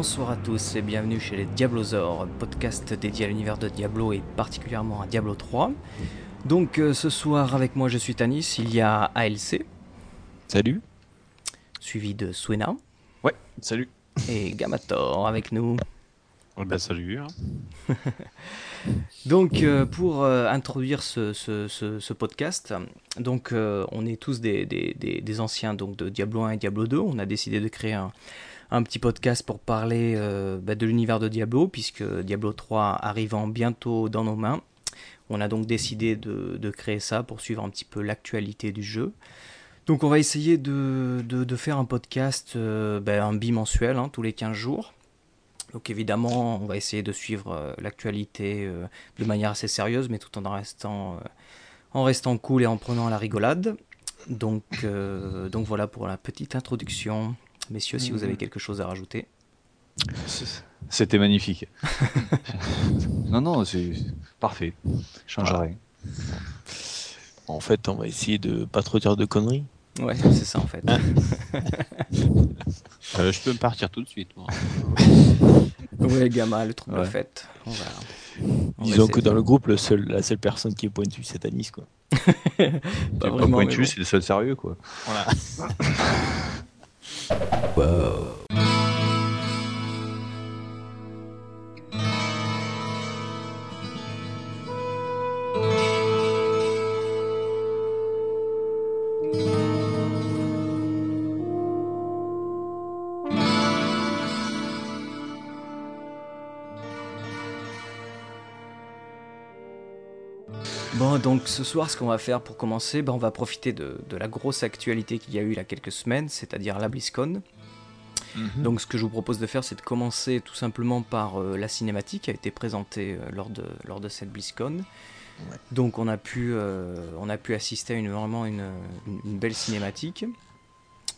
Bonsoir à tous et bienvenue chez les Diablosaures, podcast dédié à l'univers de Diablo et particulièrement à Diablo 3. Donc euh, ce soir avec moi je suis Tanis, il y a ALC. Salut. Suivi de Suena. Ouais, salut. Et Gamator avec nous. bah salut. Hein. donc euh, pour euh, introduire ce, podcast, donc on est tous des, des, anciens donc, de Diablo 1 et Diablo 2. On a décidé de créer un, un petit podcast pour parler bah, de l'univers de Diablo, puisque Diablo 3 arrivant bientôt dans nos mains. On a donc décidé de, créer ça pour suivre un petit peu l'actualité du jeu. Donc on va essayer de, faire un podcast euh, ben, un bimensuel, hein, tous les 15 jours. Donc évidemment, on va essayer de suivre euh, l'actualité euh, de manière assez sérieuse, mais tout en restant, en restant cool et en prenant la rigolade. Donc, donc voilà pour la petite introduction. Messieurs, si vous avez mhm. quelque chose à rajouter. C'était magnifique. non, non, c'est parfait. Change rien. En fait, on va essayer de pas trop dire de conneries. Ouais, c'est ça en fait. Hein euh, je peux me partir tout de suite. Moi. ouais, Gamma, le truc fait. Disons que dans le groupe, le seul, la seule personne qui est pointue, c'est Anis, quoi. pas, pas pointu, c'est le seul sérieux, quoi. Voilà. Wow. Donc ce soir, ce qu'on va faire pour commencer, ben, on va profiter de, la grosse actualité qu'il y a eu il y a quelques semaines, c'est-à-dire la BlizzCon. Mhm. Donc ce que je vous propose de faire, c'est de commencer tout simplement par euh, la cinématique qui a été présentée euh, lors, de, lors de cette BlizzCon. Donc on a, pu, euh, on a pu assister à une, vraiment une, belle cinématique.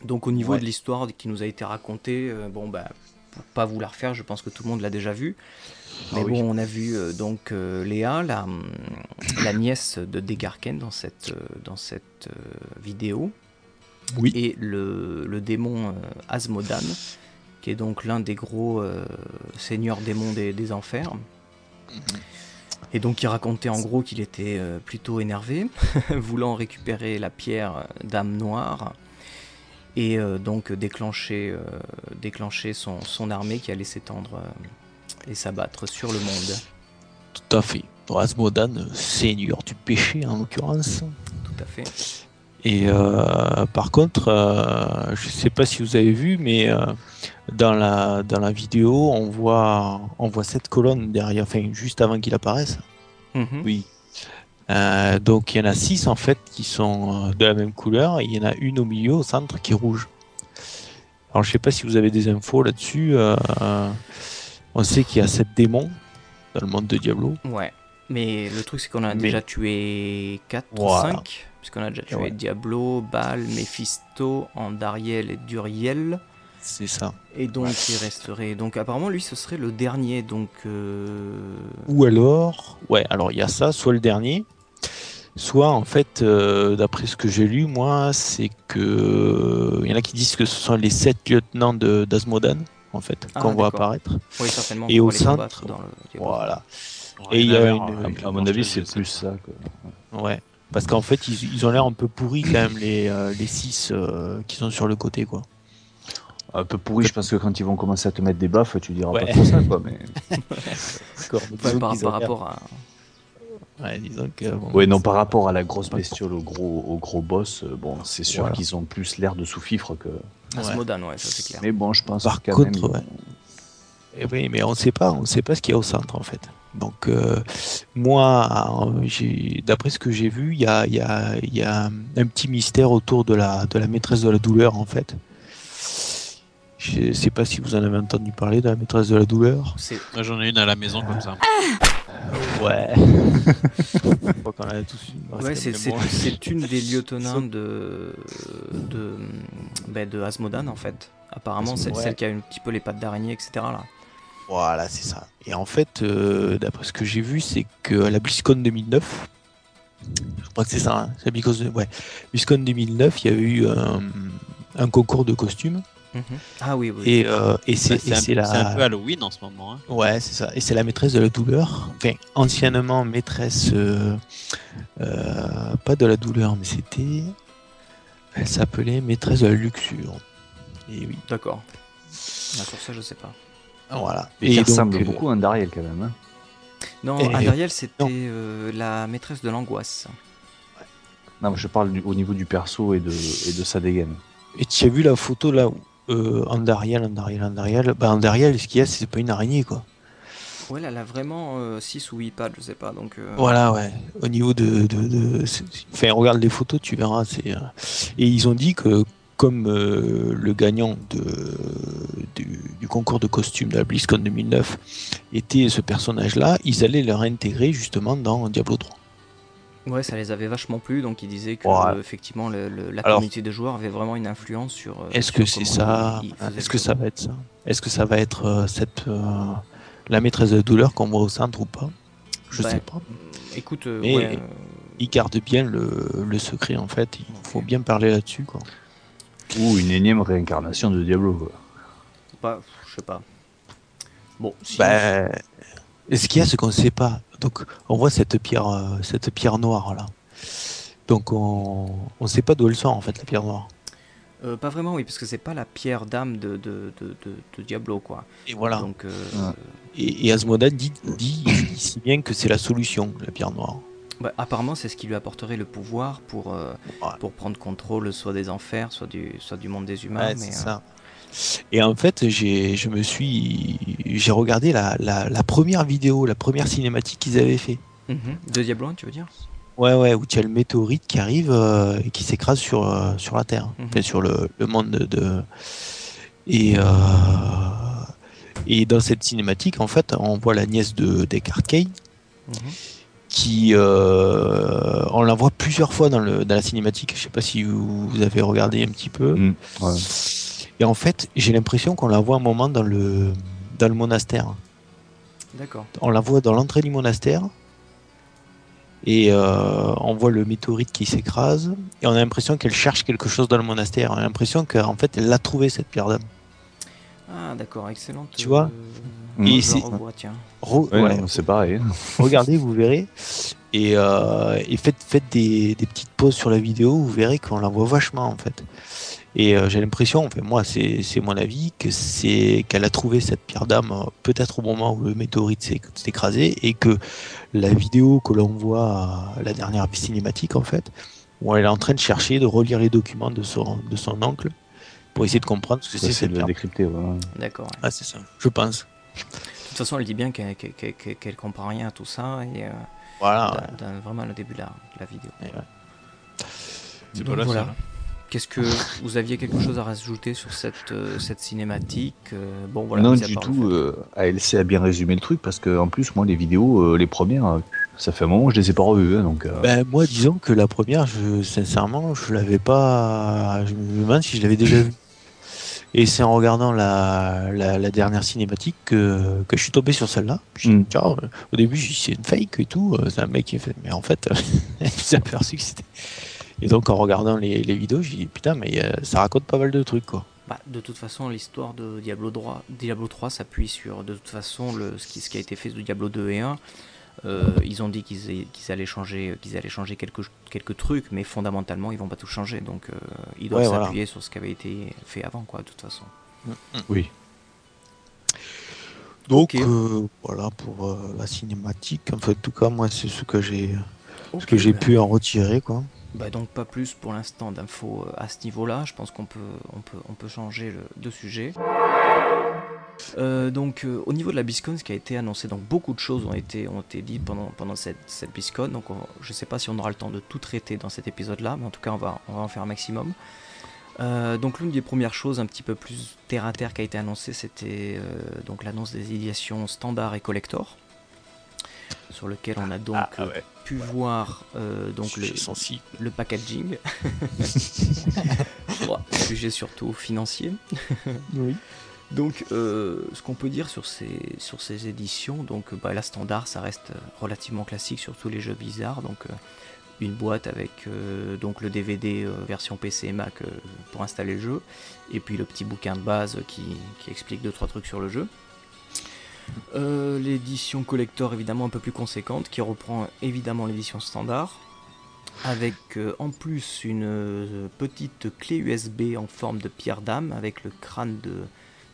Donc au niveau de l'histoire qui nous a été racontée, bon bah pas vous la refaire, je pense que tout le monde l'a déjà vu. Ah Mais bon, on a vu euh, donc euh, Léa, la, la, nièce de Degarken dans cette, euh, dans cette vidéo. Oui. Et le, le démon Asmodan, qui est donc l'un des gros seigneurs démons des, des enfers. Mhm. Et donc il racontait en gros qu'il était plutôt énervé, voulant récupérer la pierre d'âme noire et donc déclencher, déclencher son, son, armée qui allait s'étendre et s'abattre sur le monde. Tout à fait. Rasmodan, seigneur du péché en l'occurrence. Tout à fait. Et euh, par contre, euh, je ne sais pas si vous avez vu, mais euh, dans, la, dans la vidéo, on voit, on voit cette colonne derrière, enfin juste avant qu'il apparaisse. Mhm. Oui. Donc il y en a six en fait qui sont de la même couleur et il y en a une au milieu, au centre, qui est rouge. Alors je sais pas si vous avez des infos là-dessus. On sait qu'il y a sept démons dans le monde de Diablo. Ouais. Mais le truc, c'est qu'on a déjà tué 4 ou 5. Puisqu'on a déjà tué Diablo, Baal, Mephisto, Andariel et Duriel. C'est ça. Et donc, il resterait. Donc, apparemment, lui, ce serait le dernier. Donc. Euh, ou alors. Ouais, alors il y a ça, soit le dernier. Soit, en fait, euh, d'après ce que j'ai lu, moi, c'est que. Il y en a qui disent que ce sont les sept lieutenants d'Asmodan en fait ah, qu'on voit apparaître. Oui, certainement. Et au centre, dans le... voilà. Et il y a une... à mon avis, c'est plus ça. Ouais. Parce qu'en fait, ils, ont l'air un peu pourris quand même les, euh, les six euh, qui sont sur le côté, quoi. Un peu pourris, je pense que quand ils vont commencer à te mettre des baffes, tu diras pas trop ça, quoi. Mais... par, par rapport à. Ouais, disons que, ouais, non, par rapport à la grosse bestiole, au gros, au gros boss, euh, bon, c'est sûr qu'ils ont plus l'air de sous-fifre que. Asmodan, ouais, ça c'est clair. Mais bon, je pense Par contre, même... Et eh oui, mais on ne sait pas, on sait pas ce qu'il y a au centre en fait. Donc euh, moi, d'après ce que j'ai vu, il y a, y, a, y a, un petit mystère autour de la, de la maîtresse de la douleur en fait. Je ne sais pas si vous en avez entendu parler de la maîtresse de la douleur. Moi j'en ai une à la maison comme ça. Ouais. ouais, c'est une des lieutenants de de, ben, de Asmodan en fait. Apparemment, c'est celle qui a un petit peu les pattes d'araignée, etc. Là. Voilà, c'est ça. Et en fait, euh, d'après ce que j'ai vu, c'est que la BlizzCon 2009, je crois que c'est ça, hein, c'est BlizzCon, ouais. BlizzCon 2009, il y a eu un, concours de costumes. Mhm. Ah oui, oui. Et, euh, et c'est un, la. peu Halloween en ce moment. hein. Ouais, c'est ça. Et c'est la maîtresse de la douleur. Enfin, anciennement maîtresse. euh, euh, pas de la douleur, mais c'était. Elle s'appelait maîtresse de la luxure. Et oui. D'accord. Ah, sur ça, je sais pas. Voilà. Et qui ressemble euh, beaucoup à un Dariel quand même. hein. Non, Et- Andariel, c'était non. euh, la maîtresse de l'angoisse. Non, mais je parle du- au niveau du perso et de, et de sa dégaine. Et tu as vu la photo là où euh, Andariel, Andariel, Andariel. Bah, Andariel, ce qu'il y a, c'est pas une araignée quoi. Ouais, elle a vraiment 6 ou 8 pattes, je sais pas. Donc, euh, Voilà, ouais. Au niveau de. Enfin, regarde les photos, tu verras. Euh, Et ils ont dit que, comme euh, le gagnant de, du, du concours de costumes de la BlizzCon 2009 était ce personnage-là, ils allaient le réintégrer justement dans Diablo 3. Ouais, ça les avait vachement plu, donc ils disaient que Ouais. euh, effectivement le- le- la Alors- communauté de joueurs avait vraiment une influence sur. euh, Est-ce que c'est ça Est-ce le que ça va être ça Est-ce que ça va être euh, cette euh, la maîtresse de la douleur qu'on voit au centre ou pas? Je Bah, sais pas. Écoute, euh, Mais- ouais, euh, Ils gardent bien le, le secret en fait. Il faut bien parler là-dessus quoi. Ou une énième réincarnation de Diablo. quoi. pas, je sais pas. Bon, si Ben, ce qu'il y a, c'est qu'on ne sait pas. Donc, on voit cette pierre, euh, cette pierre noire là. Donc, on ne sait pas d'où elle sort en fait la pierre noire. euh, pas vraiment, oui, parce que c'est pas la pierre d'âme de, de, de, de- de Diablo, quoi. Et voilà. Donc, euh, Ouais. Et, et Asmodan dit, dit si bien que c'est la solution, la pierre noire. bah, apparemment, c'est ce qui lui apporterait le pouvoir pour, euh, Ouais. pour prendre contrôle soit des enfers, soit du, soit du monde des humains. Ouais, mais, c'est euh, ça. Et en fait, j'ai, je me suis, j'ai regardé la, la, la première vidéo, la première cinématique qu'ils avaient fait. mhm. De Diablo 1, tu veux dire Ouais, ouais, où tu as le météorite qui arrive euh, et qui s'écrase sur, euh, sur la Terre, Mhm. Enfin, sur le, le monde de. de- Et, euh, et dans cette cinématique, en fait, on voit la nièce de Descartes Kane Mhm. qui. euh, on la voit plusieurs fois dans, le, dans la cinématique. Je sais pas si vous, vous avez regardé un petit peu. Mm, ouais. Et en fait, j'ai l'impression qu'on la voit un moment dans le, dans le monastère. D'accord. On la voit dans l'entrée du monastère. Et euh, on voit le météorite qui s'écrase. Et on a l'impression qu'elle cherche quelque chose dans le monastère. On a l'impression qu'en fait, elle l'a trouvé, cette pierre d'âme. Ah, d'accord, excellente. Tu vois? euh, Et je la revois, tiens. Re- Ouais, c'est pareil. regardez, vous verrez. Et, euh, et faites, faites des, des petites pauses sur la vidéo, vous verrez qu'on la voit vachement en fait. Et euh, j'ai l'impression, enfin moi c'est c'est mon avis, que c'est qu'elle a trouvé cette pierre d'âme euh, peut-être au moment où le météorite s'est s'est écrasé et que la vidéo que l'on voit, la dernière cinématique en fait, où elle est en train de chercher, de relire les documents de son, de son oncle pour essayer de comprendre ce que Ça, c'est c'est cette de la pierre. décrypter. ouais. D'accord. ouais. Ah c'est ça, je pense. De toute façon, elle dit bien qu'elle qu'elle comprend rien à tout ça et euh, Voilà. dans- dans vraiment le début de la, de la vidéo. ouais. C'est pas la voilà. seule. Qu'est-ce que vous aviez quelque chose à rajouter sur cette, euh, cette cinématique euh, Bon voilà. non, du tout. fait- euh, ALC a bien résumé le truc parce que en plus, moi, les vidéos, euh, les premières, euh, ça fait un moment que je les ai pas revues. hein, donc, euh, Ben, moi, disons que la première, je, sincèrement, je l'avais pas. Je me demande si je l'avais déjà vue. Et c'est en regardant la, la, la dernière cinématique que, que je suis tombé sur celle-là. Mm. Tiens, euh, Au début, j'ai dit, c'est une fake et tout. euh, C'est un mec qui fait. Mais en fait, il s'est aperçu que c'était. Et donc, en regardant les, les vidéos, j'ai dit putain, mais euh, ça raconte pas mal de trucs, quoi. Bah, de toute façon, l'histoire de Diablo 3, Diablo 3 s'appuie sur, de toute façon, le, ce, qui, ce qui a été fait de Diablo 2 et 1. Euh, ils ont dit qu'ils aient- qu'ils allaient changer, qu'ils allaient changer quelques, quelques trucs, mais fondamentalement, ils vont pas tout changer. Donc, euh, ils doivent Ouais, voilà. s'appuyer sur ce qui avait été fait avant, quoi, de toute façon. oui. Donc, euh, voilà pour euh, la cinématique. En fait, en tout cas, moi, c'est ce que j'ai ce que j'ai bah. pu en retirer, quoi. Bah donc pas plus pour l'instant d'infos euh, à ce niveau-là. Je pense qu'on peut, on peut, on peut changer le- de sujet. Euh, donc euh, au niveau de la BlizzCon, ce qui a été annoncé, donc beaucoup de choses ont été, ont été dites pendant, pendant cette, cette BlizzCon. Donc on- je sais pas si on aura le temps de tout traiter dans cet épisode-là, mais en tout cas on va, on va en faire un maximum. Euh, donc l'une des premières choses un petit peu plus terre à terre qui a été annoncée, c'était euh, donc l'annonce des éditions standard et collector, sur lequel on a donc Ah, pu voir euh, donc le, le packaging. Bon, sujet surtout financier. Oui. Donc, euh, ce qu'on peut dire sur ces, éditions, donc bah, la standard, ça reste euh, relativement classique sur tous les jeux bizarres. Donc, euh, une boîte avec euh, donc le DVD euh, version PC et Mac euh, pour installer le jeu, et puis le petit bouquin de base qui, explique deux trois trucs sur le jeu. Euh, l'édition collector évidemment un peu plus conséquente qui reprend évidemment l'édition standard avec euh, en plus une euh, petite clé USB en forme de pierre d'âme avec le crâne de,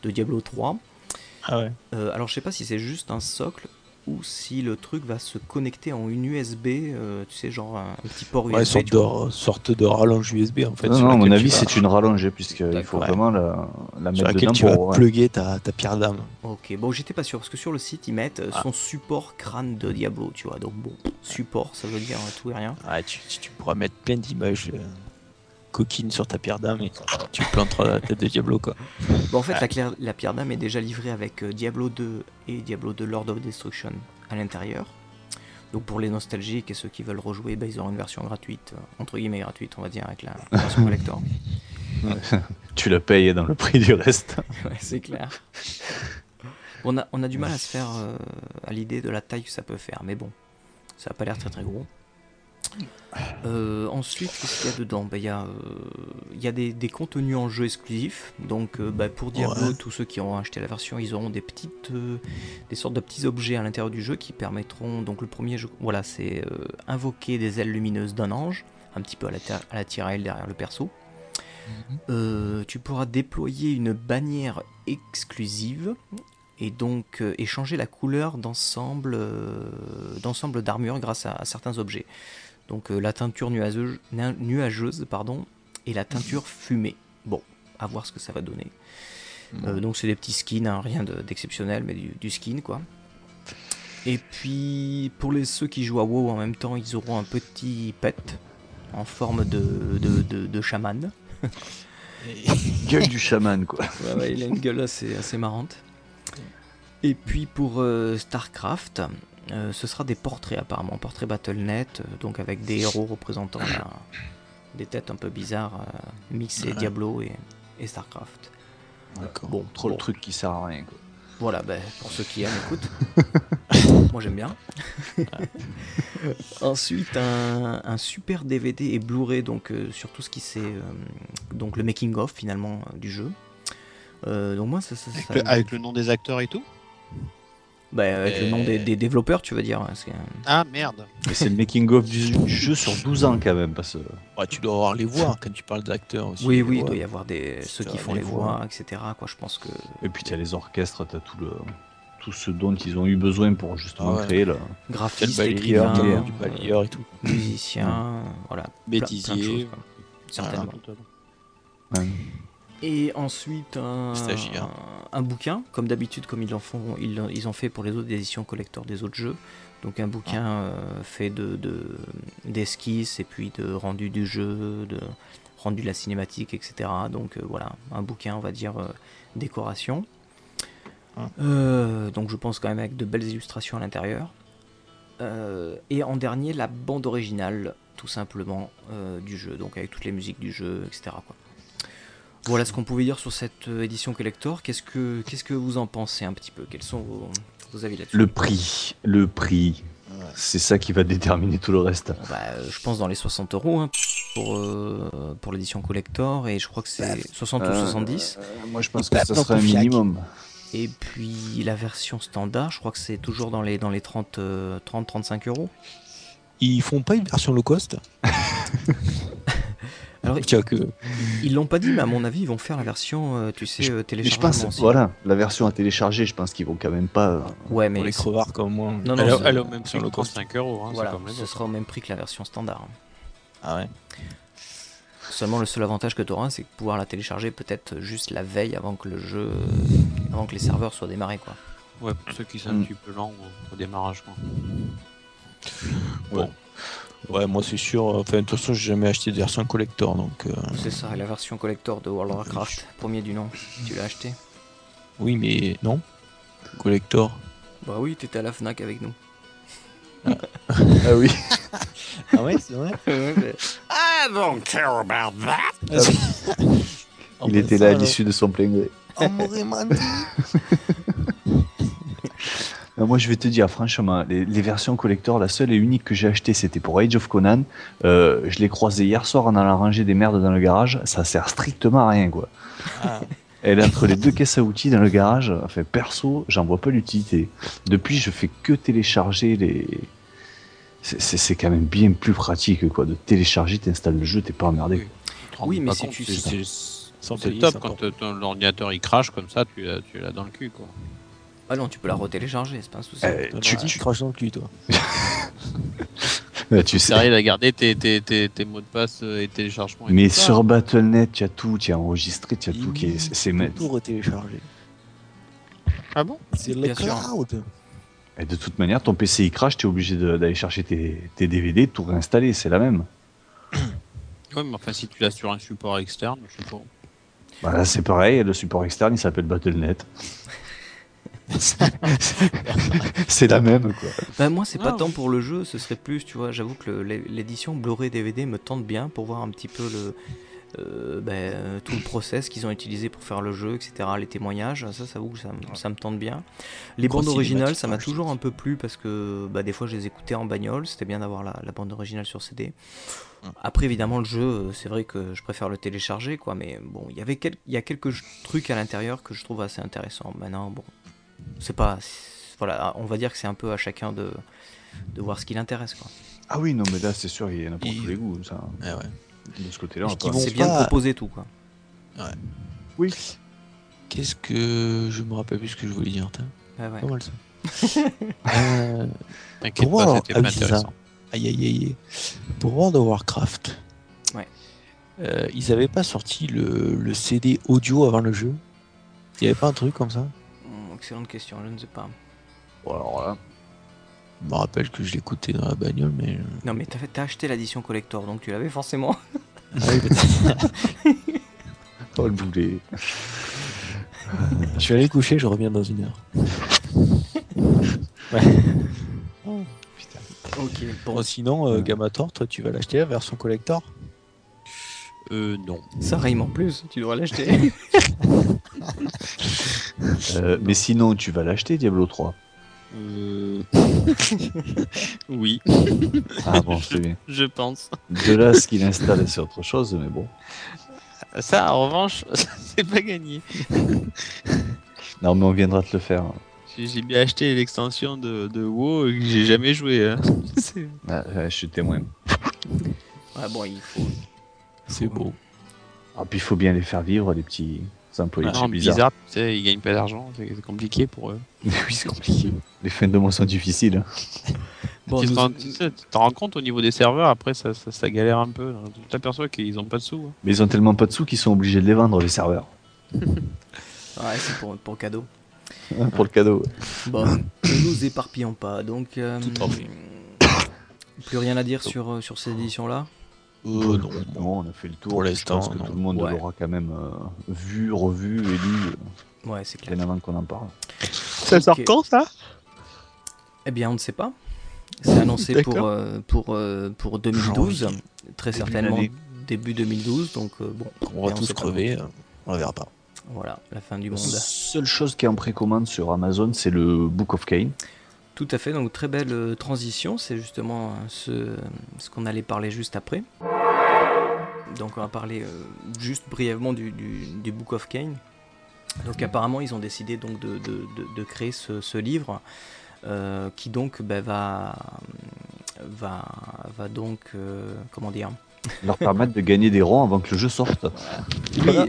de Diablo 3. Ah ouais. Euh, alors je sais pas si c'est juste un socle ou si le truc va se connecter en une USB, euh, tu sais genre un, un petit port USB. Ouais, sorte de, sorte de rallonge USB en fait. non, sur non, à mon avis, vas- c'est une rallonge, puisqu'il faut D'accord. vraiment la, la sur mettre laquelle dedans tu vas pour. ouais. plugger ta, ta pierre d'âme. Ok, bon j'étais pas sûr parce que sur le site ils mettent euh, Ah. son support crâne de Diablo, tu vois. Donc bon, support ça veut dire tout et rien. Ah, tu, tu- tu pourras mettre plein d'images euh, coquines sur ta pierre d'âme et tu planteras la tête de Diablo quoi. Bon, en fait, la, claire- la pierre d'âme est déjà livrée avec euh, Diablo 2 et Diablo 2 Lord of Destruction à l'intérieur. Donc pour les nostalgiques et ceux qui veulent rejouer, bah, ils auront une version gratuite, euh, entre guillemets gratuite, on va dire, avec la la version collector. Tu le payes dans le prix du reste. ouais, c'est clair. On a, on a du mal à se faire euh, à l'idée de la taille que ça peut faire, mais bon, ça a pas l'air très très gros. Euh, ensuite, qu'est-ce qu'il y a dedans Bah, Il y a, euh, il y a des, des contenus en jeu exclusifs. Donc, euh, bah, pour Diablo, Ouais. tous ceux qui ont acheté la version, ils auront des petites, des sortes de petits objets à l'intérieur du jeu qui permettront. Donc, le premier, jeu, voilà, c'est invoquer des ailes lumineuses d'un ange, un petit peu à la, ter- à la Tyrael derrière le perso. Euh, tu pourras déployer une bannière exclusive et donc euh, échanger la couleur d'ensemble euh, d'armure grâce à, à certains objets. Donc euh, la teinture nuageuse, na- nuageuse pardon, et la teinture fumée. Bon, à voir ce que ça va donner. Euh, donc c'est des petits skins, hein, rien de- d'exceptionnel, mais du, du skin quoi. Et puis pour les ceux qui jouent à WoW en même temps, ils auront un petit pet en forme de, de, de, de chaman. Gueule du chaman, quoi. Ouais, ouais, il a une gueule assez, assez marrante. Et puis pour euh, StarCraft, euh, ce sera des portraits apparemment, portraits Battle.net, euh, donc avec des héros représentant la- des têtes un peu bizarres, euh, mixées. Diablo et, et StarCraft. D'accord. Bon, Trop bon, le truc qui sert à rien, quoi. Voilà, ben, pour ceux qui aiment, écoute. Moi j'aime bien. Ensuite, un, un super DVD et Blu-ray donc euh, sur tout ce qui c'est euh, donc le making of finalement du jeu. Euh, donc moi ça, ça, Avec ça- le, avec le nom des acteurs et tout? Bah, avec le nom des, des développeurs, tu veux dire. parce que- Ah merde Mais c'est le making-of du, du jeu sur 12 ans, quand même, parce que. Ouais, tu dois avoir les voix quand tu parles d'acteurs aussi. Oui, oui, il doit y avoir des ceux qui font les voix. voix, etc. Quoi, je pense que Et puis, t'as les orchestres, t'as tout le. Tout ce dont ils ont eu besoin pour justement Ah ouais. créer le. Graphiste, balayeur, écrivain, balayeur et tout. musicien, voilà, plein- plein de Bêtisier. choses, quoi. certainement. Ouais. Et ensuite un, Stagiaire. un bouquin, comme d'habitude, comme ils en font, ils, ils ont fait pour les autres éditions collector des autres jeux. Donc un bouquin euh, fait de de- d'esquisses et puis de rendu du jeu, de rendu de la cinématique, etc. Donc euh, voilà, un bouquin, on va dire euh, décoration. Ah. Donc je pense quand même avec de belles illustrations à l'intérieur. Et en dernier, la bande originale, tout simplement, du jeu, donc avec toutes les musiques du jeu, etc. Quoi. Voilà ce qu'on pouvait dire sur cette euh, édition collector. Qu'est-ce que, qu'est-ce que vous en pensez un petit peu? Quels sont vos, vos avis là-dessus? Le prix. Le prix. Ouais. C'est ça qui va déterminer tout le reste. Bah, euh, Je pense dans les 60 euros hein, pour, euh, pour l'édition collector, et je crois que c'est 60 ou Euh, 70. euh, moi, je pense Et que ça serait un minimum. Et puis la version standard, je crois que c'est toujours dans les, dans les 30, euh, 30-35 euros. Ils font pas une version low cost? Alors, ils l'ont pas dit, mais à mon avis, ils vont faire la version, euh, tu sais, Je- euh, Mais je pense, aussi. voilà, la version à télécharger, je pense qu'ils vont quand même pas. euh, Ouais, pour mais les crevards comme moi. Non, non, elle, c'est- elle est au même prix sur le que cost. 35 euros. Hein, voilà, ce sera au même prix que la version standard. Ah ouais. Seulement, le seul avantage que tu auras, c'est de pouvoir la télécharger peut-être juste la veille avant que le jeu, avant que les serveurs soient démarrés, quoi. Ouais, pour ceux qui sont Mm. un petit peu lents au, au démarrage. Quoi. Bon. Ouais, moi c'est sûr. Enfin, de toute façon, j'ai jamais acheté de version collector, donc euh, C'est ça, la version collector de World of Warcraft, premier du nom. Tu l'as acheté? Oui, mais non. Collector. Bah oui, t'étais à la Fnac avec nous. Ah oui. Ah ouais, c'est vrai? I don't care about that Il était là à l'issue de son plein gré. Euh, Moi, je vais te dire, franchement, les, les versions collector, la seule et unique que j'ai achetée, c'était pour Age of Conan. Euh, je l'ai croisé hier soir en allant ranger des merdes dans le garage. Ça sert strictement à rien, quoi. Ah. Elle est entre les deux caisses à outils dans le garage. Enfin, perso, j'en vois pas l'utilité. Depuis, je fais que télécharger les. C'est- C'est c'est quand même bien plus pratique, quoi. De télécharger, t'installes le jeu, t'es pas emmerdé. Oui. Oui, mais pas si compte, tu- c'est- si- c'est- Sans C'est payer, top quand ton ton ordinateur il crache comme ça, tu l'as tu l'as dans le cul quoi. Ah non, tu peux la retélécharger, c'est pas un souci. Euh, tu, tu, tu- craches dans le cul, toi. tu sais. Sérieux, à garder tes, tes, tes, tes mots de passe euh, et téléchargements. et Mais sur Battle.net, tu as tout, tu as enregistré, tu as tout qui est. c'est- C'est Tu peux tout retélécharger. Ah bon? C'est le cloud. Et de toute manière, ton PC il crache, tu es obligé d'aller chercher tes, tes DVD, tout réinstaller, c'est la même. Ouais, mais enfin, si tu l'as sur un support externe, je sais pas. Bah là, c'est pareil, le support externe il s'appelle Battle.net. c'est la même quoi. Bah, moi, c'est pas tant pour le jeu, ce serait plus, tu vois, j'avoue que l'édition Blu-ray DVD me tente bien pour voir un petit peu le. euh, bah, euh, tout le process qu'ils ont utilisé pour faire le jeu, etc., les témoignages, ça, ça, ça, me- ça me tente bien. Les bandes originales, ça m'a toujours un peu plu parce que bah, des fois je les écoutais en bagnole, c'était bien d'avoir la, la bande originale sur CD. Hum. Après, évidemment, le jeu, euh, c'est vrai que je préfère le télécharger, quoi, mais bon, il y avait quel- il y a quelques trucs à l'intérieur que je trouve assez intéressants. Maintenant, bon, c'est pas. Voilà, on va dire que c'est un peu à chacun de, de voir ce qui l'intéresse, quoi. Ah oui, non, mais là c'est sûr, il y en a pour tous les goûts. Ça. Ah ouais. De ce côté-là, on vont C'est bien de proposer tout, quoi. Oui. Qu'est-ce que. Je me rappelle plus ce que je voulais dire. tiens. Ouais, ouais. Pas mal ça. Euh, T'inquiète pas, c'était ah pas intéressant. Aïe aïe aïe. Pour World of Warcraft, Ouais. euh, ils avaient pas sorti le, le CD audio avant le jeu? Il y avait pas un truc comme ça? Excellente question, je ne sais pas. Bon, alors là, Je me rappelle que je l'écoutais dans la bagnole, mais. euh, Non, mais t'as acheté l'édition collector, donc tu l'avais forcément. Ah oui, oh le boulet. je vais aller coucher, je reviens dans une heure. Ouais. ok, Bon, sinon, euh, Gamator, toi, tu vas l'acheter la version collector? Euh, non. ça rime en plus, tu devrais l'acheter. Euh, mais sinon, tu vas l'acheter, Diablo 3. Euh... oui, Ah bon, c'est bien. je pense. De là, ce qu'il installe, c'est autre chose, mais bon. Ça, en revanche, c'est pas gagné. Non, mais on viendra te le faire. J'ai bien acheté l'extension de, de WoW que j'ai jamais joué. hein. Ah, je suis témoin. ouais, bon, il faut. C'est beau. Ah, puis il faut bien les faire vivre, les petits employés Non, Blizzard. bizarre, tu sais, ils gagnent pas d'argent, c'est compliqué pour eux. oui, c'est compliqué. Les fins de mois sont difficiles. hein. Bon, tu nous- t'en- tu sais, rends compte au niveau des serveurs, après ça, ça, ça galère un peu. Tu t'aperçois qu'ils ont pas de sous. hein. Mais ils ont tellement pas de sous qu'ils sont obligés de les vendre, les serveurs. Ouais, c'est pour, pour cadeau. Pour le cadeau. Bon, ne nous éparpillons pas. Donc, euh, Tout plus rien à dire sur, euh, sur cette édition-là Euh, non, Non, on a fait le tour. Pour Je l'instant, pense que non. tout le monde Ouais. l'aura quand même euh, vu, revu et lu Ouais, c'est euh, clair. bien avant qu'on en parle. Ça sort quand ça? Eh bien, on ne sait pas. C'est annoncé pour, euh, pour, euh, pour 2012, Janvier. très Début certainement début 2012. Donc, euh, bon, On va on tous crever, euh, on la verra pas. voilà, la fin du La monde. seule chose qui est en précommande sur Amazon, c'est le Book of Cain. Tout à fait, donc très belle euh, transition, c'est justement euh, ce, ce qu'on allait parler juste après. Donc on va parler euh, juste brièvement du, du- du Book of Cain. Donc apparemment ils ont décidé donc de, de- de- de créer ce, ce livre euh, qui donc ben, va, va, va donc, euh, comment dire, Leur permettre de gagner des ronds avant que le jeu sorte. oui, Voilà.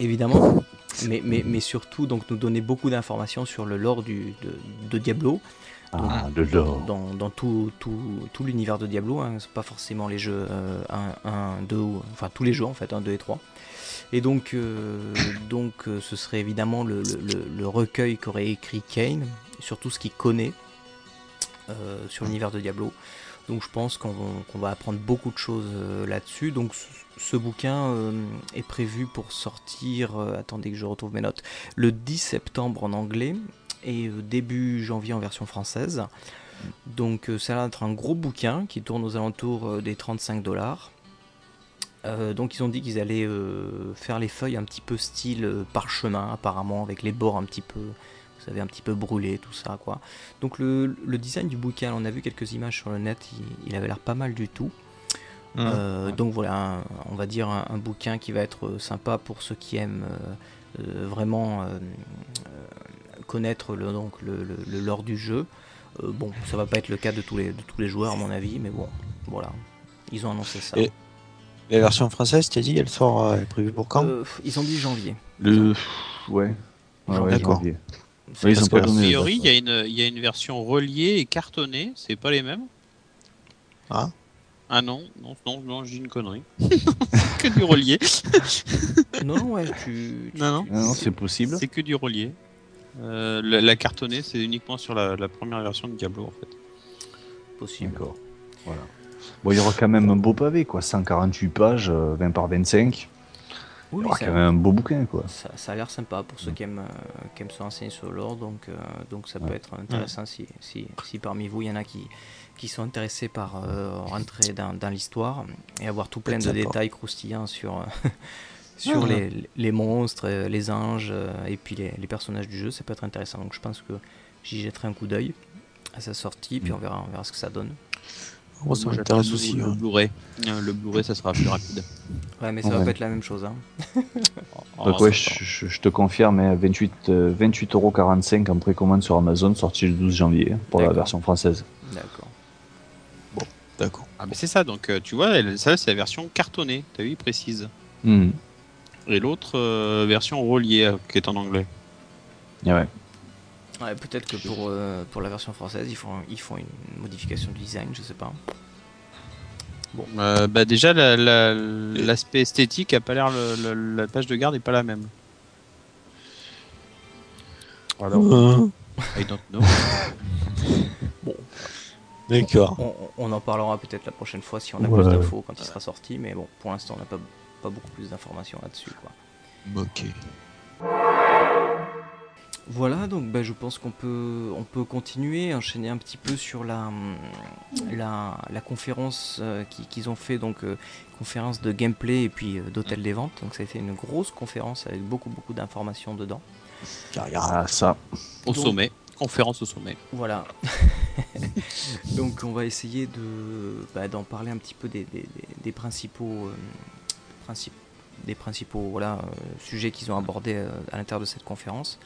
évidemment, mais, mais, mais surtout donc nous donner beaucoup d'informations sur le lore du, de Diablo, Ah, lore. dans, dans tout, tout, tout l'univers de Diablo, hein, c'est pas forcément les jeux euh, 1, 1, 2, ou- enfin tous les jeux en fait, 1, 2 et 3. Et donc, euh, donc euh, ce serait évidemment le, le- le- le recueil qu'aurait écrit Kane sur tout ce qu'il connaît euh, sur l'univers de Diablo. Donc je pense qu'on va apprendre beaucoup de choses euh, là-dessus. Donc ce, ce bouquin euh, est prévu pour sortir, euh, attendez que je retrouve mes notes, le 10 septembre en anglais et euh, début janvier en version française. Donc euh, ça va être un gros bouquin qui tourne aux alentours euh, des 35 dollars. Euh, donc ils ont dit qu'ils allaient euh, faire les feuilles un petit peu style euh, parchemin apparemment avec les bords un petit peu vous avez un petit peu brûlé tout ça quoi. Donc le, le design du bouquin, on a vu quelques images sur le net, il, il avait l'air pas mal du tout. Euh, donc voilà, un- on va dire un, un bouquin qui va être sympa pour ceux qui aiment vraiment connaître le, donc, le, le- le lore du jeu. Euh, bon, ça va pas être le cas de tous les, de tous les joueurs à mon avis, mais bon, voilà, ils ont annoncé ça. Et- La version française, tu as dit, elle sort euh, elle est prévue pour quand? Euh, ils ont dit janvier. Le. Ouais. Ouais, ouais, D'accord. ils ont pas que- A priori, il y, a une- il y a une version reliée et cartonnée, c'est pas les mêmes. Ah. Ah non, non, non, non, j'ai une connerie. que du relié. Non, ouais, tu. tu- Non, non. Non, c'est possible. C'est que du relié. Euh, la, la cartonnée, c'est uniquement sur la, la première version de Diablo en fait. possible. D'accord. Voilà. Bon, il y aura quand même un beau pavé, quoi. 148 pages, euh, 20 par 25. Il Oui, y aura ça, quand même un beau bouquin, quoi. ça, ça a l'air sympa pour ceux qui aiment, euh, qui aiment se renseigner sur le lore, donc, euh, donc ça peut Ouais. être intéressant si, si, si parmi vous il y en a qui, qui sont intéressés par euh, rentrer dans, dans l'histoire et avoir tout plein de détails croustillants sur, euh, sur Ah. les, les monstres, euh, les anges euh, et puis les, les personnages du jeu, ça peut être intéressant. Donc je pense que j'y jetterai un coup d'œil à sa sortie, puis Mm. on verra, on verra ce que ça donne. Moi, ça m'intéresse aussi. Le, hein. Blu-ray. Euh, Le Blu-ray, ça sera plus rapide. Ouais, mais ça va pas être la même chose. Hein. Oh, Donc, ouais, je, te confirme, hein, 28, euh, 28,45€ en précommande sur Amazon, sorti le 12 janvier hein, pour la version française. D'accord. D'accord. Ah, mais c'est ça, donc euh, tu vois, ça c'est la version cartonnée, t'as vu, précise. Mhm. Et l'autre euh, version reliée euh, qui est en anglais. Et ouais. Ouais, peut-être que pour, euh, pour la version française, ils font, ils font une modification de design, je sais pas. Euh, bah déjà, la- la- l'aspect esthétique a pas l'air, la page de garde est pas la même. Alors, Euh, I don't know. D'accord. On, on en parlera peut-être la prochaine fois si on a Ouais. plus d'infos quand il sera sorti, mais bon, pour l'instant, on n'a pas, pas beaucoup plus d'informations là-dessus. quoi. Ok. Voilà, donc ben, je pense qu'on peut, on peut continuer, enchaîner un petit peu sur la, la, la conférence euh, qui- qu'ils ont fait, donc euh, conférence de gameplay et puis euh, d'hôtel des ventes. Donc ça a été une grosse conférence avec beaucoup beaucoup d'informations dedans. Carrière. Ah, ça. Au Donc- sommet, conférence au sommet. Voilà. Donc on va essayer de bah, d'en parler un petit peu des, des- des- des principaux euh, principes- des principaux voilà, euh, sujets qu'ils ont abordés euh, à l'intérieur de cette conférence.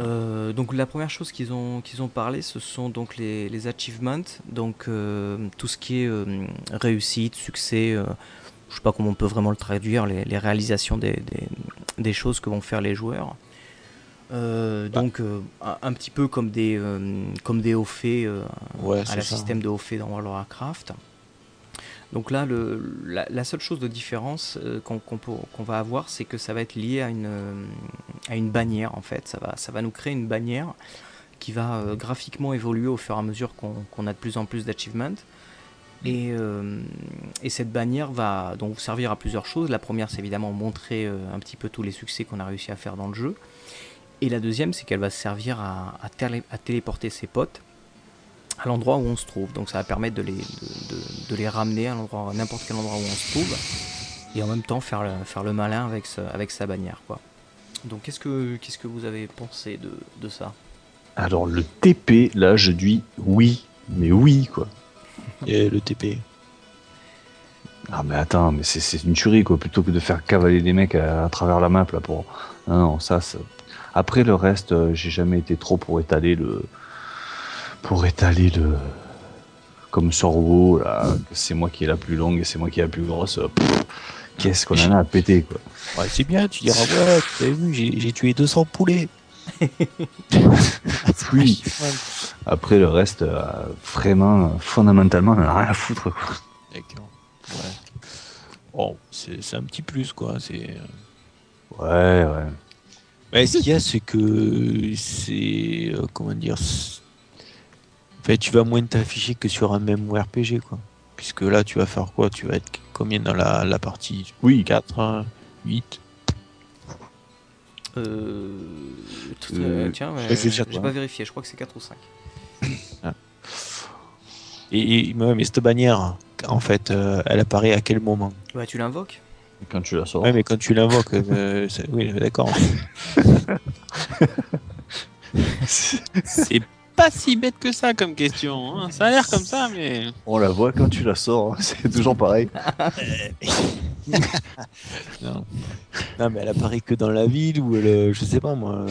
Euh, donc la première chose qu'ils ont qu'ils ont parlé, ce sont donc les, les achievements, donc euh, tout ce qui est euh, réussite, succès. je sais pas comment on peut vraiment le traduire, les, les réalisations des, des, des choses que vont faire les joueurs. Euh, donc un, petit peu comme des comme des hauts faits euh, Ouais, à la ça. système de hauts faits dans World of Warcraft. Donc là, la, seule chose de différence euh, qu'on va avoir, c'est que ça va être lié à une, euh, bannière en fait. Ça va, nous créer une bannière qui va euh, graphiquement évoluer au fur et à mesure qu'on a de plus en plus d'achievements. Et, et cette bannière va donc servir à plusieurs choses. La première, c'est évidemment montrer un petit peu tous les succès qu'on a réussi à faire dans le jeu. Et la deuxième, c'est qu'elle va servir à téléporter ses potes à l'endroit où on se trouve. Donc ça va permettre de les, de, de- de les ramener à l'endroit, à n'importe quel endroit où on se trouve. Et en même temps faire le, faire le malin avec, ce- avec sa bannière. Quoi. Donc qu'est-ce que, qu'est-ce que vous avez pensé de, de ça? Alors, le TP, là, je dis oui. Mais oui, quoi. Et le TP. Ah, mais attends, mais c'est- c'est une tuerie, quoi. Plutôt que de faire cavaler des mecs à, à travers la map, là, pour. Non, non, ça, ça- Après, le reste, euh, j'ai jamais été trop pour étaler le. Pour étaler le. Comme sur WoW, là, que c'est moi qui est la plus longue et c'est moi qui est la plus grosse. euh, pff, Qu'est-ce qu'on en a à péter, quoi. Ouais, c'est bien, tu diras, ouais, tu as vu, j'ai j'ai tué 200 poulets. Oui. Après, le reste, euh, vraiment, euh, fondamentalement, on en a rien à foutre, quoi. D'accord. Ouais. Bon, c'est c'est un petit plus, quoi. C'est. Ouais, ouais. Ouais, ce qu'il y a, c'est que c'est. euh, comment dire c'est- En fait, tu vas moins t'afficher que sur un même RPG, quoi. Puisque là, tu vas faire quoi? Tu vas être combien dans la, la partie? Oui, 4, 8 euh, Euh, Tiens, j'ai pas vérifié, je crois que c'est 4 ou 5. Et, et- mais, cette bannière, en fait, euh, elle apparaît à quel moment? Ouais, tu l'invoques. Quand tu la sors. Ouais, mais quand tu l'invoques, euh, c'est- oui, d'accord. C'est pas si bête que ça comme question. hein. Ça a l'air comme ça, mais. On la voit quand tu la sors, hein. c'est toujours pareil. non. non, mais elle apparaît que dans la ville ou elle, euh, je sais pas moi.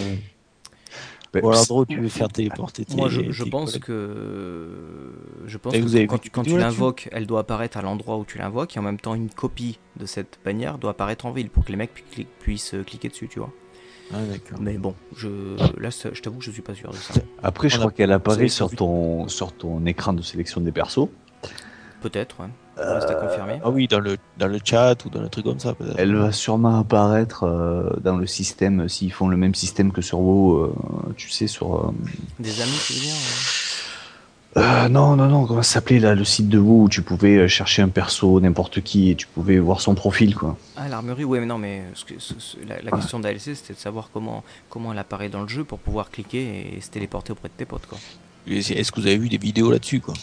Ou alors tu veux faire téléporter tes. Moi, je, je tes pense collègues. que je pense que vous avez quand, tu- quand l'invoques, elle doit apparaître à l'endroit où tu l'invoques et en même temps une copie de cette bannière doit apparaître en ville pour que les mecs pu- cli- puissent euh, cliquer dessus, tu vois. Ah. Mais bon, je là, je t'avoue que je suis pas sûr de ça. Après, je On a- crois qu'elle apparaît sur ton, sur ton écran de sélection des persos. Peut-être, ouais. Reste à confirmer. Ah oui, dans le, dans le chat ou dans le truc comme ça peut-être. Elle va sûrement apparaître euh, dans le système, s'ils font le même système que sur WoW, euh, tu sais, sur... euh, Des amis, tu veux dire euh, non, non, non, comment ça s'appelait là, le site de WoW où tu pouvais euh, chercher un perso, n'importe qui, et tu pouvais voir son profil, quoi. Ah, l'armurerie, ouais, mais non, mais ce que- ce- ce- la, la question d'ALC, c'était de savoir comment, comment elle apparaît dans le jeu pour pouvoir cliquer et se téléporter auprès de tes potes, quoi. Est-ce que vous avez vu des vidéos là-dessus quoi?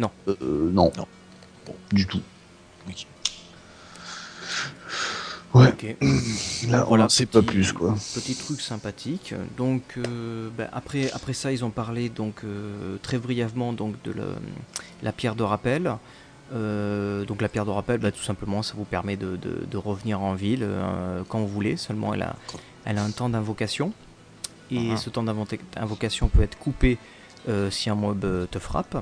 Euh, euh, non. Non. Du tout. Oui. Ouais. Ok. Là, Voilà, on sait pas plus, quoi. Petit truc sympathique. Donc euh, ben, après, après ça, ils ont parlé donc euh, très brièvement donc de la pierre de rappel. Euh, donc la pierre de rappel, ben, tout simplement, ça vous permet de, de- de revenir en ville quand vous voulez. Seulement, elle a, elle a un temps d'invocation et Ah. ce temps d'invocation peut être coupé si un mob te frappe.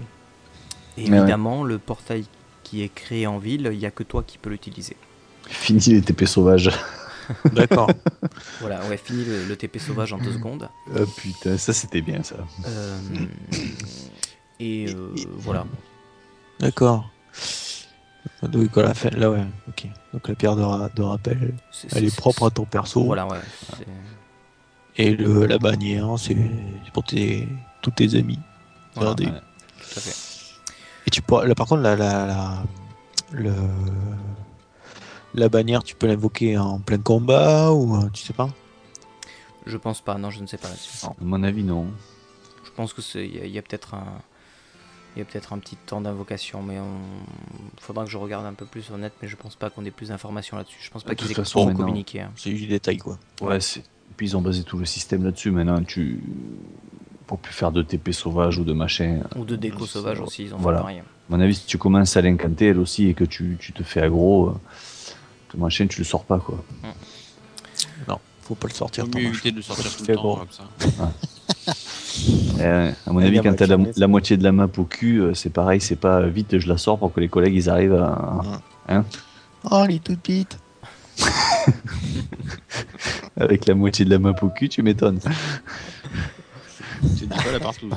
Et ouais. évidemment, le portail qui est créé en ville, il n'y a que toi qui peux l'utiliser. Fini les TP sauvages. D'accord. Voilà, ouais, fini le, le TP sauvage en deux secondes. Ah putain, ça c'était bien ça. Euh, et euh, voilà. D'accord. Donc la fin, là ouais, ok. Donc la pierre de, ra- de rappel, elle est propre à ton perso. Voilà, ouais. Et le, la bannière, c'est pour tes, tous tes amis. Voilà, ouais, tout à fait. Et tu peux, là, par contre, la, la, la, le, la bannière, tu peux l'invoquer en plein combat ou euh, tu sais pas Je pense pas, non, je ne sais pas là-dessus. À mon avis, non. Je pense que c'est, il y a, peut-être un, il y a peut-être un petit temps d'invocation, mais on, faudra que je regarde un peu plus honnête, mais je pense pas qu'on ait plus d'informations là-dessus. Je pense pas qu'ils aient façon, communiqué. hein. C'est du détail quoi. Ouais, c'est. Puis ils ont basé tout le système là-dessus. Maintenant, tu. Pour plus faire de TP sauvage ou de machin. Ou de déco sauvage aussi, ils ont voilà. À mon avis, si tu commences à l'incanter elle aussi et que tu, tu te fais aggro, ton machin, tu le sors pas quoi. Non, faut pas le sortir. Faut mieux éviter de sortir tout le temps bon. comme ça. Et, euh, à mon Elle avis, quand t'as la, moitié, la moitié de la map au cul, euh, c'est pareil, c'est pas vite, je la sors pour que les collègues ils arrivent à. Oh, elle est toute petite. Avec la moitié de la map au cul, tu m'étonnes. C'est du pas la partout.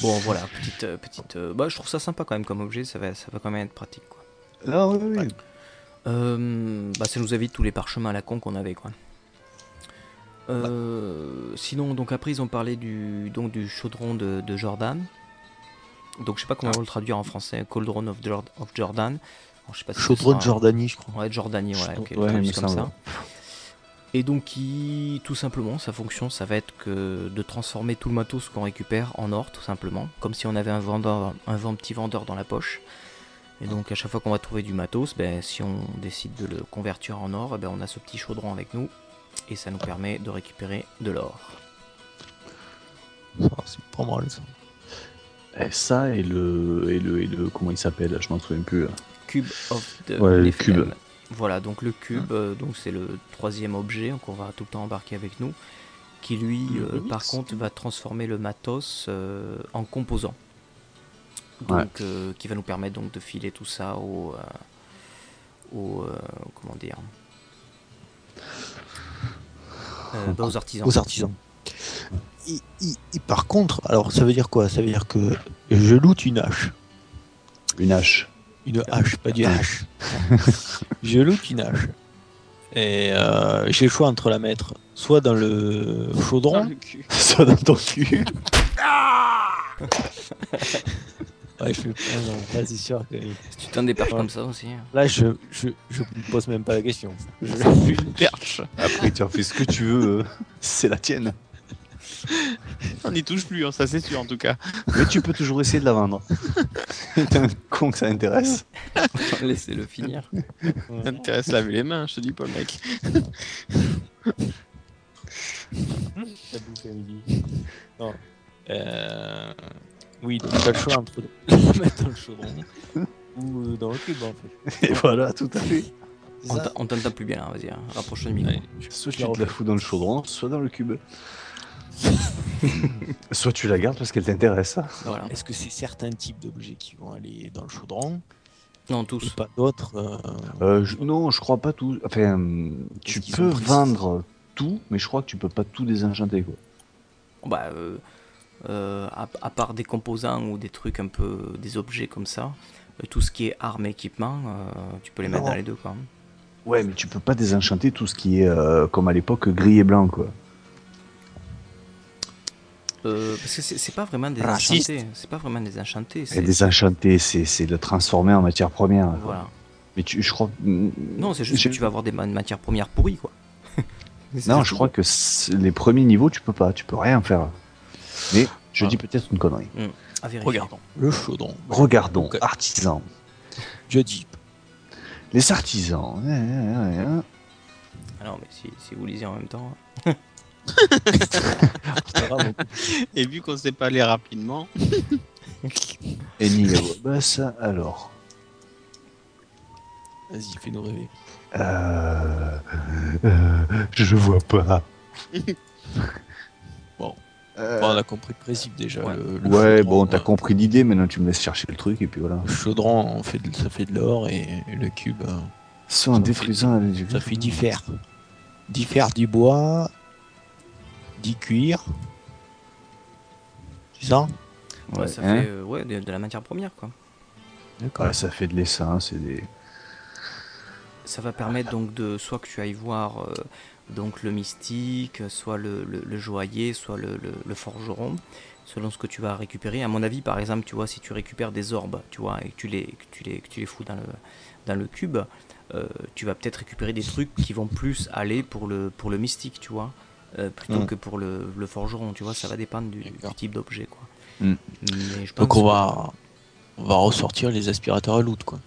Bon, voilà, petite, euh, petite. euh, bah, je trouve ça sympa quand même comme objet. Ça va, ça va quand même être pratique, quoi. Ah oui, oui. Euh, bah, ça nous évite tous les parchemins à la con qu'on avait quoi. Euh, Sinon donc après ils ont parlé du donc du chaudron de, de Jordan. Donc je sais pas comment on va le traduire en français. Cauldron of, Jor- of Jordan. Alors, je sais pas si ce Chaudron de Jordanie, je crois. Ouais, de Jordanie, Ouais, il me comme ça. Et donc, qui, tout simplement, sa fonction, ça va être que de transformer tout le matos qu'on récupère en or, tout simplement, comme si on avait un vendeur, un vend- petit vendeur dans la poche. Et donc, à chaque fois qu'on va trouver du matos, ben, si on décide de le convertir en or, eh ben, on a ce petit chaudron avec nous, et ça nous permet de récupérer de l'or. C'est pas mal ça. Et ça et le, et le, et le comment il s'appelle, je m'en souviens plus. Cube of the Ouais, le cube. Voilà, donc le cube, euh, donc c'est le troisième objet qu'on va tout le temps embarquer avec nous, qui lui, euh, par contre, va transformer le matos euh, en composant. Donc, Ouais. euh, qui va nous permettre donc de filer tout ça au, euh, au, euh, comment dire, Euh, bah, aux artisans. Aux artisans. Et, et- et par contre, alors ça veut dire quoi? Ça veut dire que je loot une hache. Une hache. Une hache, pas du hache. je loot une hache. Et euh, j'ai le choix entre la mettre soit dans le chaudron. le. Ça dans ton cul. Ouais, je fais ah non, là, c'est sûr que. Tu t'en déperches comme ça aussi. Là, je, je, je me pose même pas la question. Je- Une perche. Après, tu en fais ce que tu veux. euh, C'est la tienne. On n'y touche plus, hein, ça c'est sûr en tout cas. Mais tu peux toujours essayer de la vendre. T'es un con que ça intéresse. Laissez-le finir. Ça t'intéresse laver les mains, je te dis pas le mec. Non. Euh... Oui, donc t'as le choix entre le mettre dans le chaudron ou euh, dans le cube en fait. Et voilà, tout à fait. On t'entend plus bien là, vas-y, hein, rapproche le micro. Ouais, Soit tu la te la fous dans le chaudron, soit dans le cube. soit tu la gardes parce qu'elle t'intéresse. Voilà. Est-ce que c'est certains types d'objets qui vont aller dans le chaudron Non, et tous. pas d'autres euh, Euh, je- non, je crois pas tout. Enfin, tu qu'ils peux ont vendre tout, mais je crois que tu peux pas tout désenchanter quoi. Bah, euh, euh, à, à part des composants ou des trucs un peu, des objets comme ça, euh, tout ce qui est armes et équipement, euh, tu peux les mettre Non. dans les deux quoi. Ouais, mais tu peux pas désenchanter tout ce qui est euh, comme à l'époque gris et blanc quoi. Euh, parce que c'est pas vraiment des enchantés, c'est pas vraiment des enchantés, Et c'est désenchanter, c'est c'est le transformer en matière première. quoi. voilà. Mais tu, je crois. hum, Non, c'est juste que tu vas avoir des ma- matières premières pourries quoi. Non, je crois que les premiers niveaux, tu peux pas, tu peux rien faire. Mais je Ah. dis peut-être une connerie. à vérifier. Regardons. Le chaudron. Regardons, artisans. Je dis. Les artisans. hein, hein, hein, hein. Ah non, mais si, si vous lisez en même temps. Et vu qu'on sait pas aller rapidement, Et ni boss, alors. Vas-y, fais-nous rêver. Euh, euh, je vois pas. Euh, Bon, on a compris le principe déjà. Ouais. le- le ouais, chaudron, bon, t'as euh, compris l'idée, maintenant tu me laisses chercher le truc et puis voilà. Le chaudron, on fait de- ça fait de l'or et, et le cube, euh, Sans Ça défrisant, ça fait diffère. Diffère du bois, du cuir. C'est ça? Ouais, Ouais, ça hein. fait euh, ouais, de, de la matière première quoi. D'accord. Ouais, ça fait de l'essence et des. Ça va permettre donc de soit que tu ailles voir euh, donc le mystique, soit le, le- le joaillier, soit le, le- le forgeron, selon ce que tu vas récupérer. À mon avis, par exemple, tu vois, si tu récupères des orbes, tu vois, et que tu les, que tu les, que tu les fous dans le, dans le cube, euh, tu vas peut-être récupérer des trucs qui vont plus aller pour le, pour le mystique, tu vois, euh, plutôt Mm. que pour le, le forgeron, tu vois, ça va dépendre du, type d'objet, quoi. Mm. Mais je pense Donc on que- va, on va ressortir les aspirateurs à loot, quoi.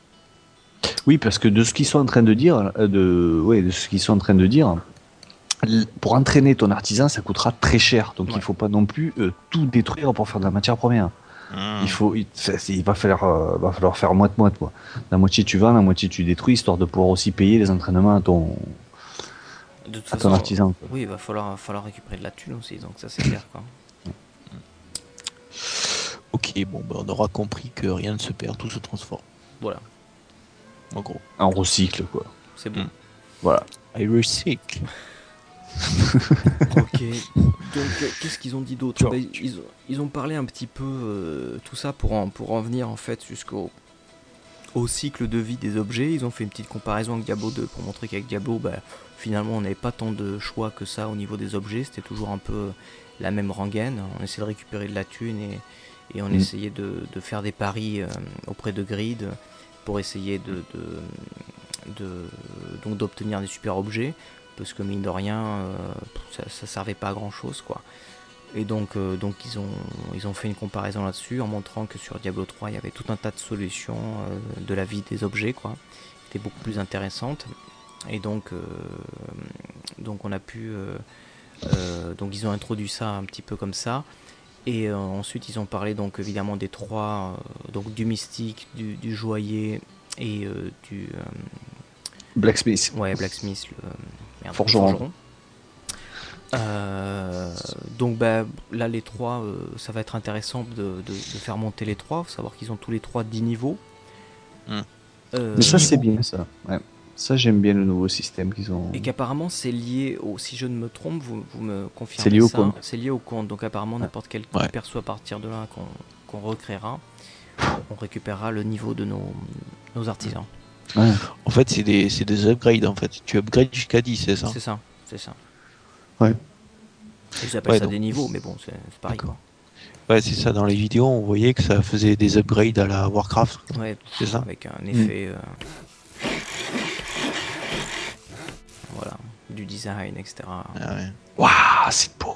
Oui, parce que de ce qu'ils sont en train de dire, euh, de, ouais, de ce qu'ils sont en train de dire, pour entraîner ton artisan, ça coûtera très cher. Donc Ouais. il faut pas non plus euh, tout détruire pour faire de la matière première. Il faut, il, va falloir, euh, va falloir faire moite moite quoi. La moitié tu vends, la moitié tu détruis, histoire de pouvoir aussi payer les entraînements à ton, de toute à ton façon, artisan. quoi. Oui, il va falloir, va falloir récupérer de la thune aussi, donc ça c'est clair, quoi. Ok, bon, bah, on aura compris que rien ne se perd, tout se transforme. Voilà, En gros. En recycle quoi. c'est bon. Mm. Voilà. I recycle. Ok. Donc, euh, qu'est-ce qu'ils ont dit d'autre Ben, ils, ont, ils ont parlé un petit peu euh, tout ça pour en, pour en venir en fait jusqu'au au cycle de vie des objets. Ils ont fait une petite comparaison avec Diablo 2 pour montrer qu'avec Diablo, ben, finalement, on n'avait pas tant de choix que ça au niveau des objets. C'était toujours un peu la même rengaine. On essayait de récupérer de la thune et, et on Mm. essayait de, de faire des paris euh, auprès de Grid pour essayer de, de, de- donc d'obtenir des super objets parce que mine de rien euh, ça, ça servait pas à grand chose quoi. Et donc euh, donc ils ont ils ont fait une comparaison là-dessus en montrant que sur Diablo 3 il y avait tout un tas de solutions euh, de la vie des objets quoi qui étaient beaucoup plus intéressantes. Et donc euh, donc on a pu donc ils ont introduit ça un petit peu comme ça. Et ensuite ils ont parlé donc évidemment des trois donc du mystique du, du joaillier et du Blacksmith. Ouais, Blacksmith, le Forgeron. Euh, donc bah, là, les trois, euh, ça va être intéressant de, de- de faire monter les trois. Faut savoir qu'ils ont tous les trois 10 niveaux. Euh, Mais ça c'est bien ça. Ouais. Ça j'aime bien le nouveau système qu'ils ont. Et qu'apparemment c'est lié au, si je ne me trompe, vous, vous me confirmez C'est lié au ça, compte. C'est lié au compte. Donc apparemment n'importe quel Ouais. perso à partir de là qu'on recréera, on récupérera le niveau de nos, nos artisans. Ouais. En fait, c'est des, c'est des upgrades, en fait. Tu upgrades jusqu'à 10, c'est ça? C'est ça, c'est ça. Ouais. Ils appellent Ouais, ça donc- des niveaux, mais bon, c'est c'est pareil quoi. Ouais, c'est ça. Dans les vidéos, on voyait que ça faisait des upgrades à la Warcraft. Ouais, C'est ça? avec un effet. euh, Voilà, du design, etc. Ah ouais. Waouh, c'est beau.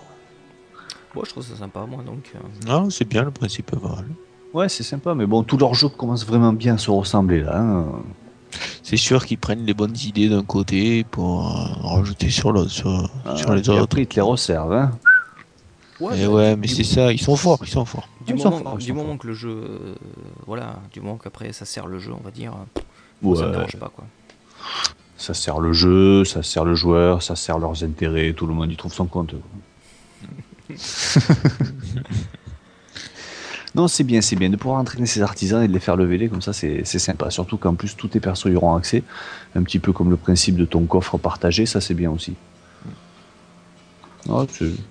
Bon, je trouve ça sympa, moi, donc. euh, Non, c'est bien, le principe mal. Ouais, c'est sympa, mais bon, tous leurs jeux commencent vraiment bien à se ressembler là. hein. C'est sûr qu'ils prennent les bonnes idées d'un côté pour euh, rajouter sur l'autre, sur, sur les Et autres. après, ils te les resservent. Hein. Et bah, ouais, du- mais c'est ça, ils sont forts, ils sont forts. Du moment, forts, ils du sont moment forts. que le jeu, euh, voilà, du moment qu'après ça sert le jeu, on va dire, euh, ça Ouais. dérange pas quoi. Ça sert le jeu, ça sert le joueur, ça sert leurs intérêts, tout le monde y trouve son compte. non, c'est bien, c'est bien de pouvoir entraîner ces artisans et de les faire lever, comme ça c'est c'est sympa. Surtout qu'en plus tous tes persos y auront accès, un petit peu comme le principe de ton coffre partagé, ça c'est bien aussi.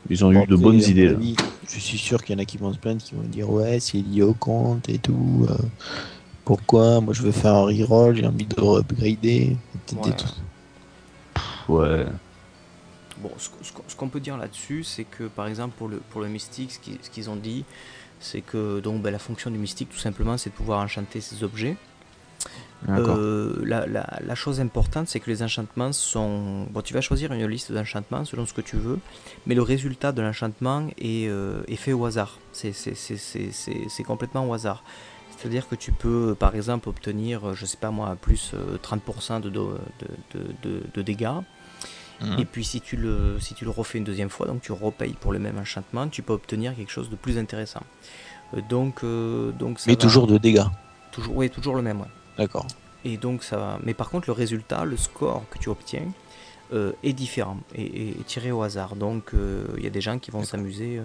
Ils ont eu de bonnes idées là. avis, Je suis sûr qu'il y en a qui vont se plaindre, qui vont dire ouais, c'est lié au compte et tout. euh, pourquoi? Moi je veux faire un reroll, j'ai envie de upgrader. Peut-être des Ouais. trucs. Ouais. Bon, ce, ce qu'on- ce qu'on peut dire là-dessus, c'est que par exemple pour le, pour le mystique, ce qu'ils ce qu'ils ont dit, c'est que donc ben, la fonction du mystique tout simplement c'est de pouvoir enchanter ses objets. Euh, la, la- la chose importante, c'est que les enchantements sont. Bon, tu vas choisir une liste d'enchantements selon ce que tu veux, mais le résultat de l'enchantement est, euh, est fait au hasard. C'est- complètement au hasard. C'est-à-dire que tu peux, par exemple, obtenir, euh, je sais pas moi, plus euh, 30% de, do- de, de- de- de dégâts. Mhm. Et puis si tu, le, si tu le refais une deuxième fois, donc tu repayes pour le même enchantement, tu peux obtenir quelque chose de plus intéressant. Euh, donc, euh, donc ça Mais va- toujours de dégâts. toujours, oui, toujours le même. ouais. D'accord. Et donc ça va. Mais par contre, le résultat, le score que tu obtiens euh, est différent et, et- et tiré au hasard. Donc il y a des gens qui vont s'amuser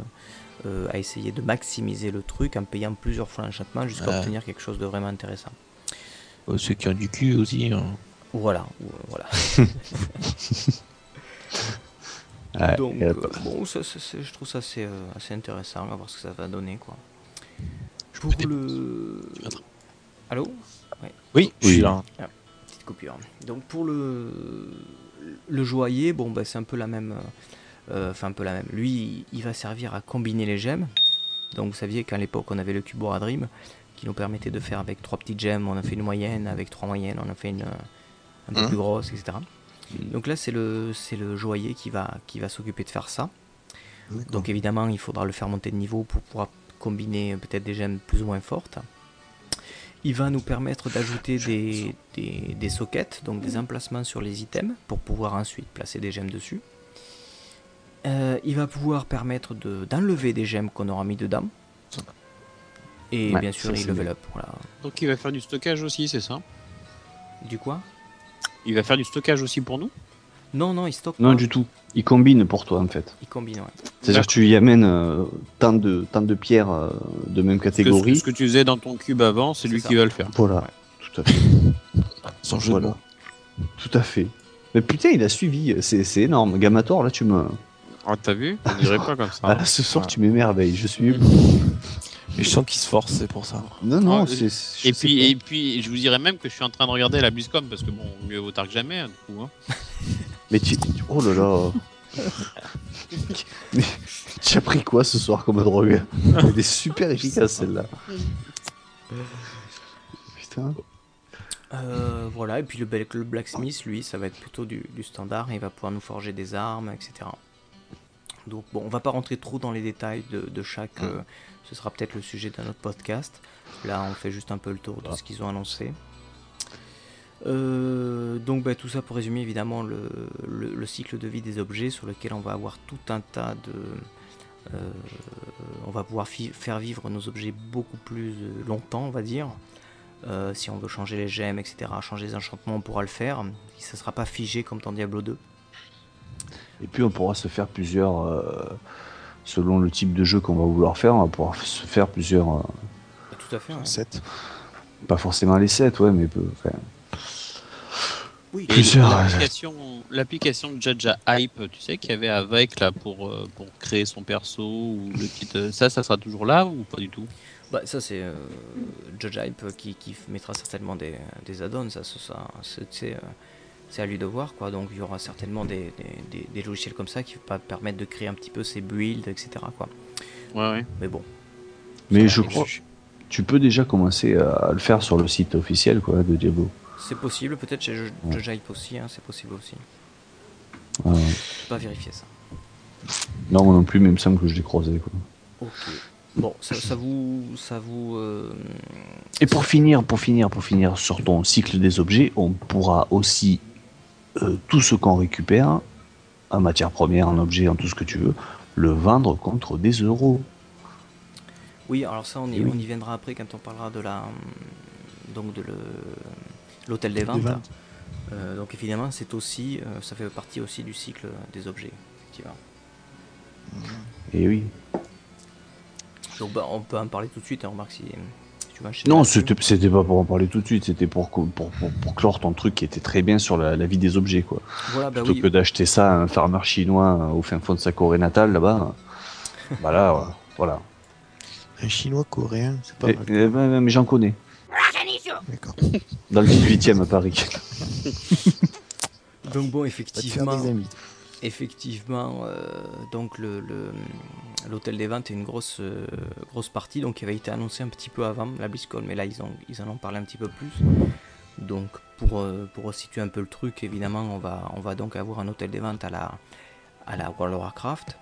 à essayer de maximiser le truc en payant plusieurs fois l'enchantement jusqu'à Ouais. obtenir quelque chose de vraiment intéressant. Ceux qui ont du cul aussi. hein. Voilà, ou- voilà. Ouais, Donc, euh, bon, ça, ça, c'est- je trouve ça assez, euh, assez intéressant, à voir ce que ça va donner, quoi. Je Pour le... Allô? Oui, je Oui. suis là. Petite coupure. Donc pour le, le joaillier, bon, bah, c'est un peu la même... euh, Enfin, un peu la même. Lui, il va servir à combiner les gemmes. Donc vous saviez qu'à l'époque, on avait le Cubora Dream, qui nous permettait de faire avec trois petites gemmes, on a fait une moyenne, avec trois moyennes, on a fait une euh, un peu Mhm. plus grosse, etc. Donc là, c'est le, c'est le joaillier qui va, qui va s'occuper de faire ça. Donc évidemment, il faudra le faire monter de niveau pour pouvoir combiner peut-être des gemmes plus ou moins fortes. Il va nous permettre d'ajouter des, des, des sockets, donc des emplacements sur les items, pour pouvoir ensuite placer des gemmes dessus. Euh, il va pouvoir permettre de- d'enlever des gemmes qu'on aura mis dedans. Et Ouais, bien sûr, il level bien. up. Voilà. Donc il va faire du stockage aussi, c'est ça? Du quoi? Il va faire du stockage aussi pour nous Non, non, il stocke Non, pas. du tout. Ils combinent pour toi en fait. Il combine, ouais. C'est-à-dire que tu y amènes euh, tant, de, tant de pierres euh, de même que catégorie. ce que tu faisais dans ton cube avant, c'est lui ça. qui va le faire. Voilà, Ouais. tout à fait. Sans jeu de Voilà. mots. Tout à fait. Mais putain, il a suivi, c'est c'est énorme. Gamator, là, tu me. Ah, t'as vu? On dirait pas comme ça. Ah, là, ce soir, tu m'émerveilles. Je suis. Mais je sens qu'il se force, c'est pour ça. Non, non, Ah, c'est. Et puis, et puis, je vous dirais même que je suis en train de regarder la BlizzCon parce que bon, mieux vaut tard que jamais, hein, du coup. hein. Mais tu. Oh là là. Tu as pris quoi ce soir comme drogue? Elle est super efficace celle-là. Putain. Euh, voilà, et puis le, blacksmith, lui, ça va être plutôt du, du standard, il va pouvoir nous forger des armes, etc. Donc bon, on va pas rentrer trop dans les détails de, de chaque... euh, ce sera peut-être le sujet d'un autre podcast. Là, on fait juste un peu le tour de ce qu'ils ont annoncé. Euh, donc bah, tout ça pour résumer évidemment le, le- le cycle de vie des objets sur lequel on va avoir tout un tas de... euh, on va pouvoir faire vivre nos objets beaucoup plus euh, longtemps, on va dire. Euh, si on veut changer les gemmes, etc., changer les enchantements, on pourra le faire. Ça ne sera pas figé comme dans Diablo 2. Et puis on pourra se faire plusieurs. Selon le type de jeu qu'on va vouloir faire, on va pouvoir se faire plusieurs. euh, Tout à fait. ouais. 7. pas forcément les 7, ouais, mais peu. enfin, Oui, Et Plusieurs, l'application, de Jaja Hype, tu sais, qu'il y avait avec là pour, euh, pour créer son perso ou le kit, euh, ça, ça sera toujours là ou pas du tout? Bah, ça, c'est euh, Judge Hype qui, qui mettra certainement des, des add-ons. Ça, ça, c'est, c'est, euh, c'est à lui de voir. Quoi. Donc, il y aura certainement des, des, des- des logiciels comme ça qui vont permettre de créer un petit peu ses builds, etc. Quoi. Ouais, ouais. Mais bon, Mais je crois. Tu peux déjà commencer à le faire sur le site officiel quoi, de Diablo. c'est possible. Peut-être chez Ouais. Hype aussi. hein, c'est possible aussi. Je peux pas vérifier ça. non, moi non plus, mais il me semble que je l'ai croisé. Quoi. Ok. Bon, ça, ça vous, ça vous, euh, Et pour finir, pour finir, pour finir sur ton cycle des objets, on pourra aussi euh, tout ce qu'on récupère en matière première, en objet, en tout ce que tu veux, le vendre contre des euros. Oui, alors ça, on y, Oui. on y viendra après quand on parlera de la, donc de l'hôtel des Des ventes. Euh, donc évidemment, c'est aussi, euh, ça fait partie aussi du cycle des objets, effectivement. Et oui. Donc bah, on peut en parler tout de suite, hein, remarque si tu Non, c'était pas pour en parler tout de suite, c'était pour, pour, pour, pour clore ton truc qui était très bien sur la, la vie des objets, quoi. Voilà, bah Plutôt oui. que d'acheter ça à un farmer chinois euh, au fin fond de sa Corée natale, là-bas. bah là, euh, voilà. Un chinois coréen, c'est pas Et- mal. et- mais mais j'en connais. D'accord. Dans le 18 e à Paris. Donc bon, effectivement. Effectivement, euh, donc le, le- l'hôtel des ventes est une grosse, euh, grosse partie, donc qui avait été annoncé un petit peu avant la BlizzCon, mais là ils, ont, ils en ont parlé un petit peu plus. Donc pour, euh, pour situer un peu le truc, évidemment, on va, on va donc avoir un hôtel des ventes à la, à la World of Warcraft,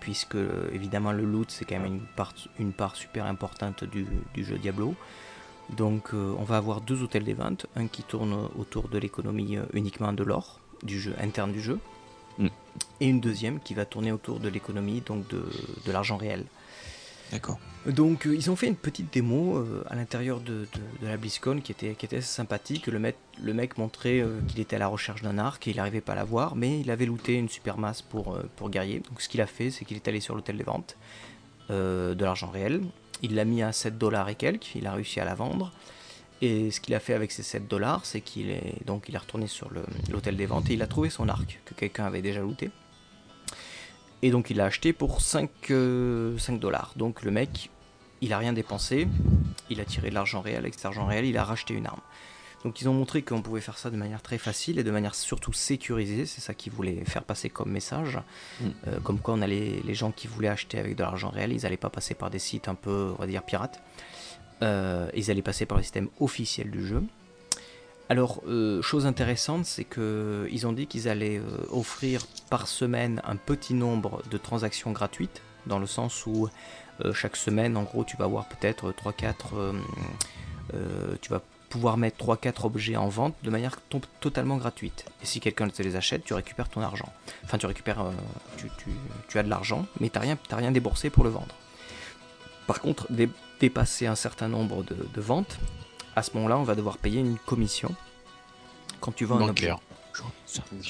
puisque euh, évidemment le loot c'est quand même une part, une part super importante du, du jeu Diablo. Donc on va avoir deux hôtels des ventes, un qui tourne autour de l'économie uniquement de l'or, du jeu interne du jeu, Mm. et une deuxième qui va tourner autour de l'économie, donc de, de l'argent réel. D'accord. Donc euh, ils ont fait une petite démo euh, à l'intérieur de, de- de la BlizzCon qui était, qui était assez sympathique. Le mec, le mec montrait euh, qu'il était à la recherche d'un arc et il n'arrivait pas à l'avoir, mais il avait looté une super masse pour, pour guerrier. Donc ce qu'il a fait, c'est qu'il est allé sur l'hôtel des ventes de l'argent réel. Il l'a mis à 7 dollars et quelques, il a réussi à la vendre. Et ce qu'il a fait avec ces 7 dollars, c'est qu'il est donc il est retourné sur l'hôtel des ventes et il a trouvé son arc que quelqu'un avait déjà looté. Et donc il l'a acheté pour 5, euh, 5 dollars. Donc le mec, il a rien dépensé, il a tiré de l'argent réel, avec cet argent réel, il a racheté une arme. Donc ils ont montré qu'on pouvait faire ça de manière très facile et de manière surtout sécurisée, c'est ça qu'ils voulaient faire passer comme message. Mm. Euh, comme quoi on a les, les gens qui voulaient acheter avec de l'argent réel, ils n'allaient pas passer par des sites un peu, on va dire, pirates. Euh, ils allaient passer par le système officiel du jeu. Alors, euh, chose intéressante, c'est que ils ont dit qu'ils allaient euh, offrir par semaine un petit nombre de transactions gratuites, dans le sens où chaque semaine, en gros, tu vas avoir peut-être 3-4, euh, euh, tu vas pouvoir mettre 3-4 objets en vente de manière to- totalement gratuite. Et si quelqu'un te les achète, tu récupères ton argent. Enfin, tu récupères, tu, as de l'argent, mais tu n'as rien, rien déboursé pour le vendre. Par contre, dé- dépasser un certain nombre de, de ventes, à ce moment-là, on va devoir payer une commission quand tu vends un objet.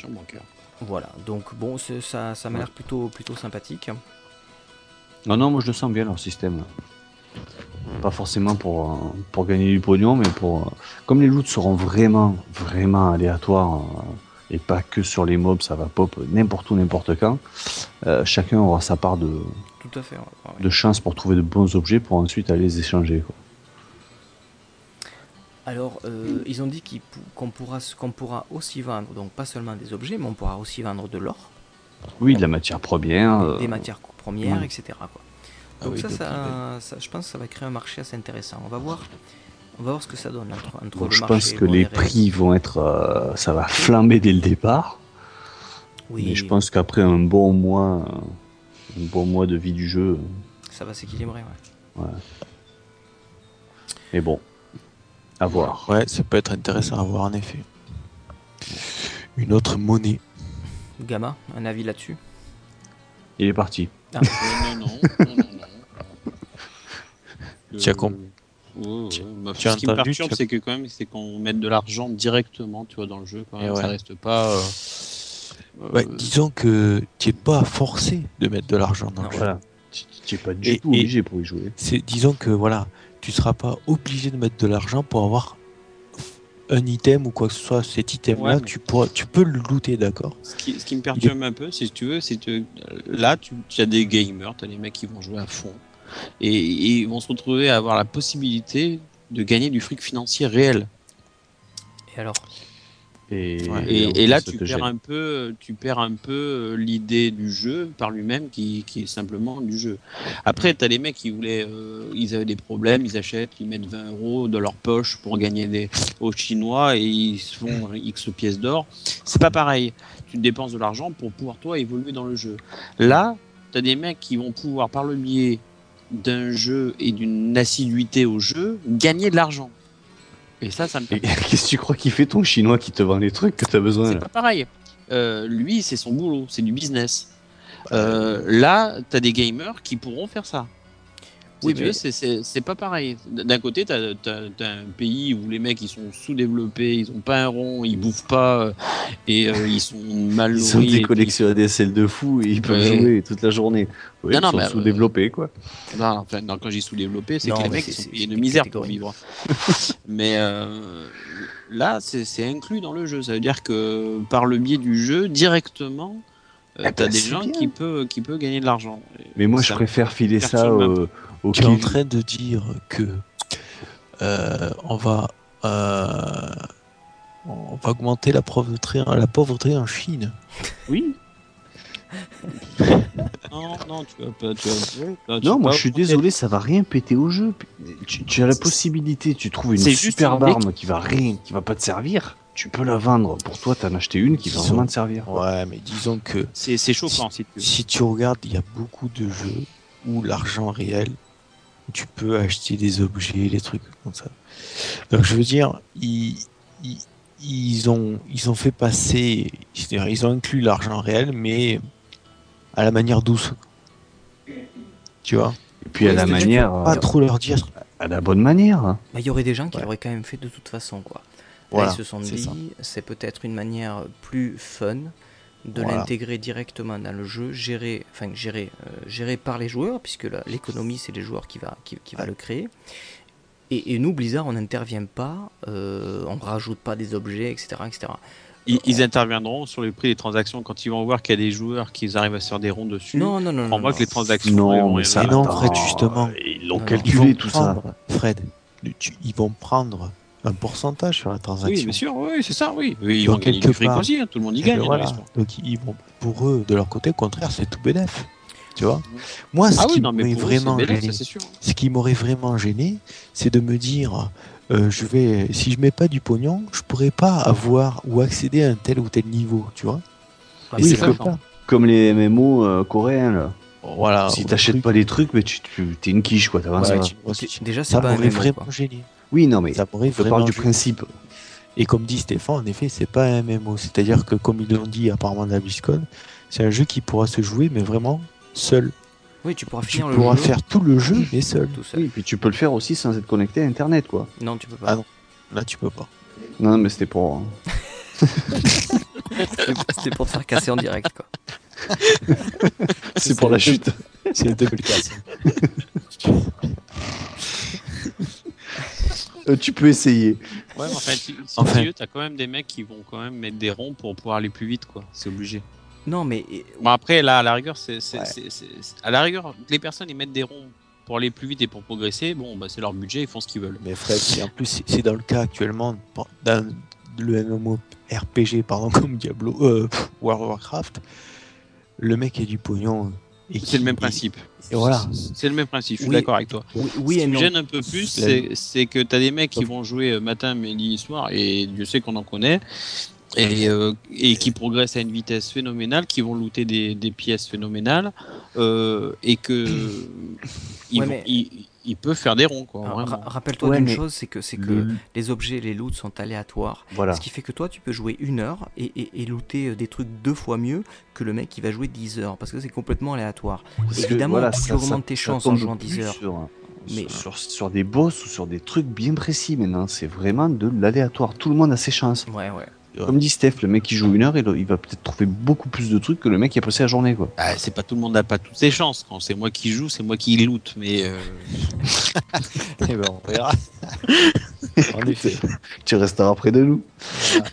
Bancaire. Voilà, donc bon, ça, ça m'a l'air plutôt, plutôt sympathique. Non, non, moi je le sens bien leur système. Pas forcément pour, euh, pour gagner du pognon, mais pour. euh, Comme les loots seront vraiment, vraiment aléatoires euh, et pas que sur les mobs, ça va pop n'importe où, n'importe quand, euh, chacun aura sa part de, Tout à fait. ouais, ouais. de chance pour trouver de bons objets pour ensuite aller les échanger. quoi. Alors, euh, ils ont dit qu'on pourra, qu'on pourra aussi vendre, donc pas seulement des objets, mais on pourra aussi vendre de l'or, Oui, de la matière première. euh, des matières premières, ouais. etc. quoi. Ah Donc oui, ça, donc, ça, ça- je pense que ça va créer un marché assez intéressant. On va voir, on va voir ce que ça donne entre, entre bon, le je marché pense que les prix vont être. euh, ça va flamber dès le départ. Oui, Mais je pense qu'après un bon mois, un bon mois de vie du jeu, ça va s'équilibrer. ouais. mais bon, à voir. Ouais, ça peut être intéressant à voir en effet. Une autre monnaie. Gamma, un avis là-dessus? Il est parti. Euh, non, non, non, non, non. Tu as Euh, ouais, ouais, bah, ce qui me perturbe, c'est que quand même, c'est qu'on mette de l'argent directement, tu vois, dans le jeu. Quand Et même, ouais. Ça reste pas. euh, Euh, disons que tu n'es pas forcé de mettre de l'argent dans Non, le jeu. Voilà. Tu tu es pas du Et- tout et- obligé pour y jouer. C'est, disons que voilà, tu seras pas obligé de mettre de l'argent pour avoir un item ou quoi que ce soit. Cet item-là, Ouais, mais- tu, pourras, tu peux le looter, d'accord? Ce qui, ce qui me perturbe un peu, si tu veux, c'est que euh, là, tu, tu as des gamers, tu as des mecs qui vont jouer à fond et, et ils vont se retrouver à avoir la possibilité de gagner du fric financier réel. Et alors? Et, Ouais. Et, en et là, tu perds un peu, tu perds un peu euh, l'idée du jeu par lui-même, qui, qui est simplement du jeu. Après, t'as les mecs qui voulaient, euh, ils avaient des problèmes, ils achètent, ils mettent 20 euros dans leur poche pour gagner des aux Chinois et ils se font X pièces d'or. C'est pas pareil. Tu dépenses de l'argent pour pouvoir toi évoluer dans le jeu. Là, t'as des mecs qui vont pouvoir par le biais d'un jeu et d'une assiduité au jeu gagner de l'argent. Et ça, ça me Qu'est-ce que tu crois qu'il fait ton chinois qui te vend les trucs que t'as besoin C'est pas pareil. Euh, lui, c'est son boulot, c'est du business. Euh, là, t'as des gamers qui pourront faire ça. Oui, tu mais- c'est- c'est c'est pas pareil. D'un côté, t'as as, un pays où les mecs ils sont sous-développés, ils ont pas un rond, ils bouffent pas euh, et euh, ils sont mal Ils sont nourris. des ADSL de fous et ils peuvent Ouais. jouer toute la journée. Ouais, Non, ils non, sont euh, sous-développés quoi. Non, enfin, non, quand j'ai sous-développé, c'est que les mecs c'est- ils sont payés de misère pour vivre. Mais euh, là, c'est c'est inclus dans le jeu. Ça veut dire que par le biais du jeu, directement, euh, Eh t'as ben, des gens bien. qui peuvent qui peut gagner de l'argent. Mais moi je préfère filer ça un au, au Tu es en train de dire que euh, on va euh, on va augmenter la pauvreté, la pauvreté en Chine. Oui. Non, non, tu vas pas. Tu vas, ouais, tu Non, moi pas je suis désolé, ça va rien péter au jeu. Tu, tu as la possibilité, tu trouves une superbe une arme qui va rien, qui va pas te servir. Tu peux la vendre. Pour toi, t'en as acheté une qui va vraiment te servir. Ouais, mais disons que C'est c'est choquant si tu si tu regardes, il y a beaucoup de jeux où l'argent réel, tu peux acheter des objets, des trucs comme ça. Donc je veux dire, ils, ils, ils ont, ils ont fait passer, c'est-à-dire, ils ont inclus l'argent réel, mais à la manière douce. Tu vois? Et puis à la manière, Pas trop leur dire. à la bonne manière. hein. Mais il y aurait des gens qui Ouais. l'auraient quand même fait de toute façon, quoi. Là, Voilà, ils se sont dit, c'est peut-être une manière plus fun de Voilà. l'intégrer directement dans le jeu, géré, enfin géré, euh, géré par les joueurs, puisque l'économie c'est les joueurs qui va, qui, qui va le créer. Et, et nous, Blizzard, on n'intervient pas, euh, on rajoute pas des objets, etc., etc. Ils, ils interviendront sur les prix des transactions quand ils vont voir qu'il y a des joueurs qui arrivent à se faire des ronds dessus. Non, non, non. Crois-moi non. que les transactions Non, mais ça, non, Fred, justement. Ils l'ont calculé tout ça. Fred, tu- ils vont prendre un pourcentage sur la transaction. Oui, bien sûr, oui, c'est ça, oui. oui ils Donc, vont gagner quelque du fric part- aussi, hein, tout le monde y gagne. voilà. Donc ils vont pour eux de leur côté au contraire c'est tout bénef. Tu vois Moi ce Ah oui, qui m'aurait vraiment bénéf, gêné, ça, c'est sûr. ce qui m'aurait vraiment gêné, c'est de me dire euh, je vais si je mets pas du pognon, je pourrais pas avoir ou accéder à un tel ou tel niveau, tu vois Ah, Et mais c'est ça, comme ça. ça. Comme les MMO euh, coréens là. Voilà. si t'achètes pas des trucs, mais tu, tu t'es une quiche quoi, Ouais, pas. tu Déjà, c'est ça pas un m'aurait vraiment gêné. Oui, non, mais Ça je parle vraiment du principe. Et comme dit Stéphane, en effet, c'est pas un MMO. C'est-à-dire que, comme ils l'ont dit apparemment dans la BlizzCon, c'est un jeu qui pourra se jouer, mais vraiment seul. Oui, tu pourras Tu finir le pourras jeu faire tout le jeu, mais seul. tout seul. Oui, puis tu peux le faire aussi sans être connecté à internet quoi. Non, tu peux pas. Ah non. Là, tu peux pas. Non, mais c'était pour. hein. C'était pour te faire casser en direct, quoi. C'est pour la chute. C'est le double casse. Euh, tu peux essayer. Ouais, mais enfin, si, si Enfin. tu veux, t'as quand même des mecs qui vont quand même mettre des ronds pour pouvoir aller plus vite, quoi. C'est obligé. Non, mais Bon, après, là, à la rigueur, c'est, Ouais. à la rigueur, les personnes, ils mettent des ronds pour aller plus vite et pour progresser. Bon, bah, c'est leur budget, ils font ce qu'ils veulent. Mais Fred, c'est- en plus, c'est- dans le cas actuellement dans le MMO RPG, pardon, comme Diablo, euh, World of Warcraft, le mec a du pognon. Et C'est le même principe. Et voilà. C'est le même principe, je suis Oui. d'accord avec toi. oui, Ce qui me gêne un peu plus, c'est, que tu as des mecs qui vont jouer euh, matin, midi, soir, et Dieu sait qu'on en connaît, et, euh, et qui progressent à une vitesse phénoménale, qui vont looter des, des pièces phénoménales, euh, et que ils, Ouais, vont- mais- ils- ils peuvent faire des ronds, quoi. Ra- Rappelle-toi Ouais, d'une mais chose, c'est que, c'est que Le- les objets, les loots sont aléatoires. Voilà. Ce qui fait que toi, tu peux jouer une heure et, et, et looter euh, des trucs deux fois mieux que le mec qui va jouer 10 heures. Parce que c'est complètement aléatoire. Parce que, Évidemment, voilà, tu ça- augmentes ça- tes chances en jouant plus 10 heures. Sur, Mais- sur, sur des boss ou sur des trucs bien précis maintenant. C'est vraiment de l'aléatoire. Tout le monde a ses chances. Ouais, ouais. Comme dit Steph, le mec qui joue une heure, il, il va peut-être trouver beaucoup plus de trucs que le mec qui a passé la journée. Quoi. Ah, c'est pas tout le monde n'a pas toutes ses chances. Quand c'est moi qui joue, c'est moi qui loot. Mais euh, Eh ben, on verra. en effet. Tu resteras près de nous. Voilà.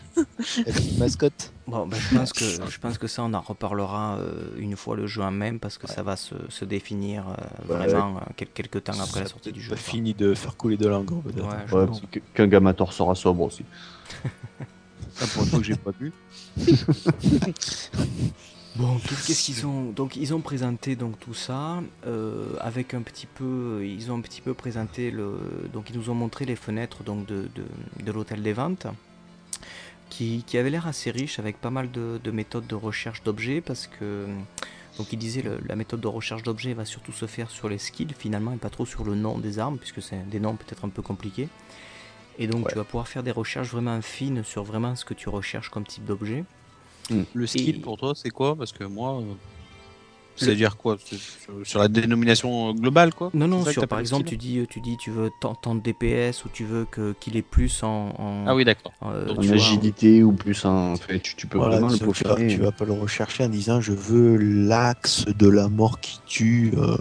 Mascotte? Bon, ben, je, pense que, je pense que ça, on en reparlera euh, une fois le jeu en même parce que ça va se, se définir euh, Ouais. vraiment quel- quelques temps après la sortie du jeu. Pas fini de faire couler de que- Qu'un Gamator sera sobre aussi. ça, pour une fois que j'ai pas vu. Bon, qu'est- qu'est-ce qu'ils ont Donc ils ont présenté donc tout ça euh, avec un petit peu, ils ont un petit peu présenté le, donc ils nous ont montré les fenêtres donc de, de, de l'hôtel des ventes, qui, qui avait l'air assez riche avec pas mal de, de méthodes de recherche d'objets parce que Donc il disait le- la méthode de recherche d'objets va surtout se faire sur les skills finalement et pas trop sur le nom des armes puisque c'est des noms peut-être un peu compliqués. Et donc Ouais. tu vas pouvoir faire des recherches vraiment fines sur vraiment ce que tu recherches comme type d'objet. Le skill Et- pour toi, c'est quoi? Parce que moi, euh, c'est-à-dire quoi? Sur, sur la dénomination globale, quoi? Non, non, sur, par le exemple, tu dis, tu dis, tu veux tant, tant de DPS ou tu veux que qu'il ait plus en. en- Ah oui, d'accord. euh, En agilité ou plus en. Enfin, tu, tu peux Voilà, vraiment le tu vas pas le rechercher en disant je veux l'axe de la mort qui tue. euh,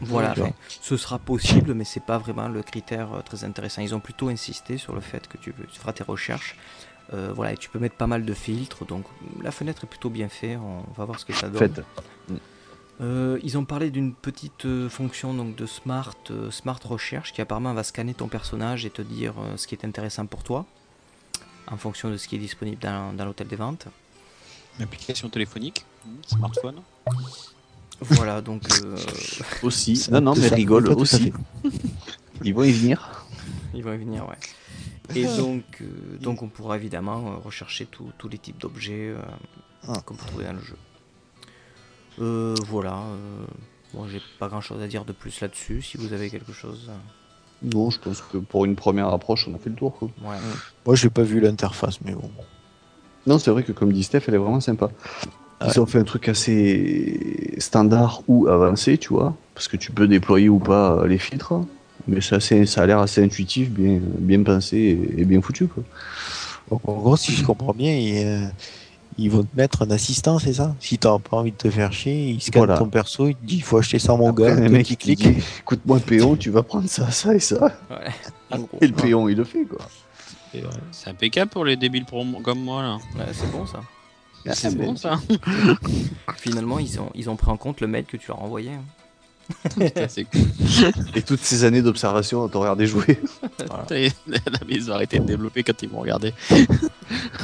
Voilà, ce sera possible, mais c'est pas vraiment le critère euh, très intéressant. Ils ont plutôt insisté sur le fait que tu, tu feras tes recherches. Euh, voilà, et tu peux mettre pas mal de filtres, donc la fenêtre est plutôt bien faite. On va voir ce que ça donne. Faites. Euh, ils ont parlé d'une petite euh, fonction donc de smart, euh, smart recherche qui apparemment va scanner ton personnage et te dire euh, ce qui est intéressant pour toi en fonction de ce qui est disponible dans, dans l'hôtel des ventes. Une application téléphonique, smartphone. Voilà, donc euh, Aussi. Non, un non, mais ça, rigole aussi. Ils vont y venir. ils vont y venir, ouais. Et donc, euh, donc on pourra évidemment euh, rechercher tous tous les types d'objets euh, Ah. qu'on peut trouver dans le jeu. Euh, voilà. euh, bon, j'ai pas grand chose à dire de plus là-dessus. Si vous avez quelque chose, Non, je pense que pour une première approche, on a fait le tour. quoi. ouais. Moi j'ai pas vu l'interface, mais bon. Non, c'est vrai que comme dit Steph, elle est vraiment sympa. Ils Ouais. ont fait un truc assez standard ou avancé, tu vois, parce que tu peux déployer ou pas euh, les filtres, mais ça, c'est- ça a l'air assez intuitif, bien, bien pensé et, et bien foutu. Quoi. Donc, en gros, si je comprends bien, ils, euh, ils vont te mettre un assistant, c'est ça? Si t'as pas envie de te faire chier, ils scannent Voilà. ton perso, ils te disent il faut acheter ça mon gars, le mec qui clique. écoute-moi péon, tu vas prendre ça, ça et ça. Ouais. Et le péon, il le fait, quoi. C'est impeccable pour les débiles comme moi, là. Ouais, c'est bon ça. Ah, C'est bon, ça. Finalement, ils ont, ils ont pris en compte le mail que tu leur as envoyé. hein. Putain, c'est cool. Et toutes ces années d'observation, t'as regardé jouer. Et- Ils ont arrêté de développer quand ils m'ont regardé.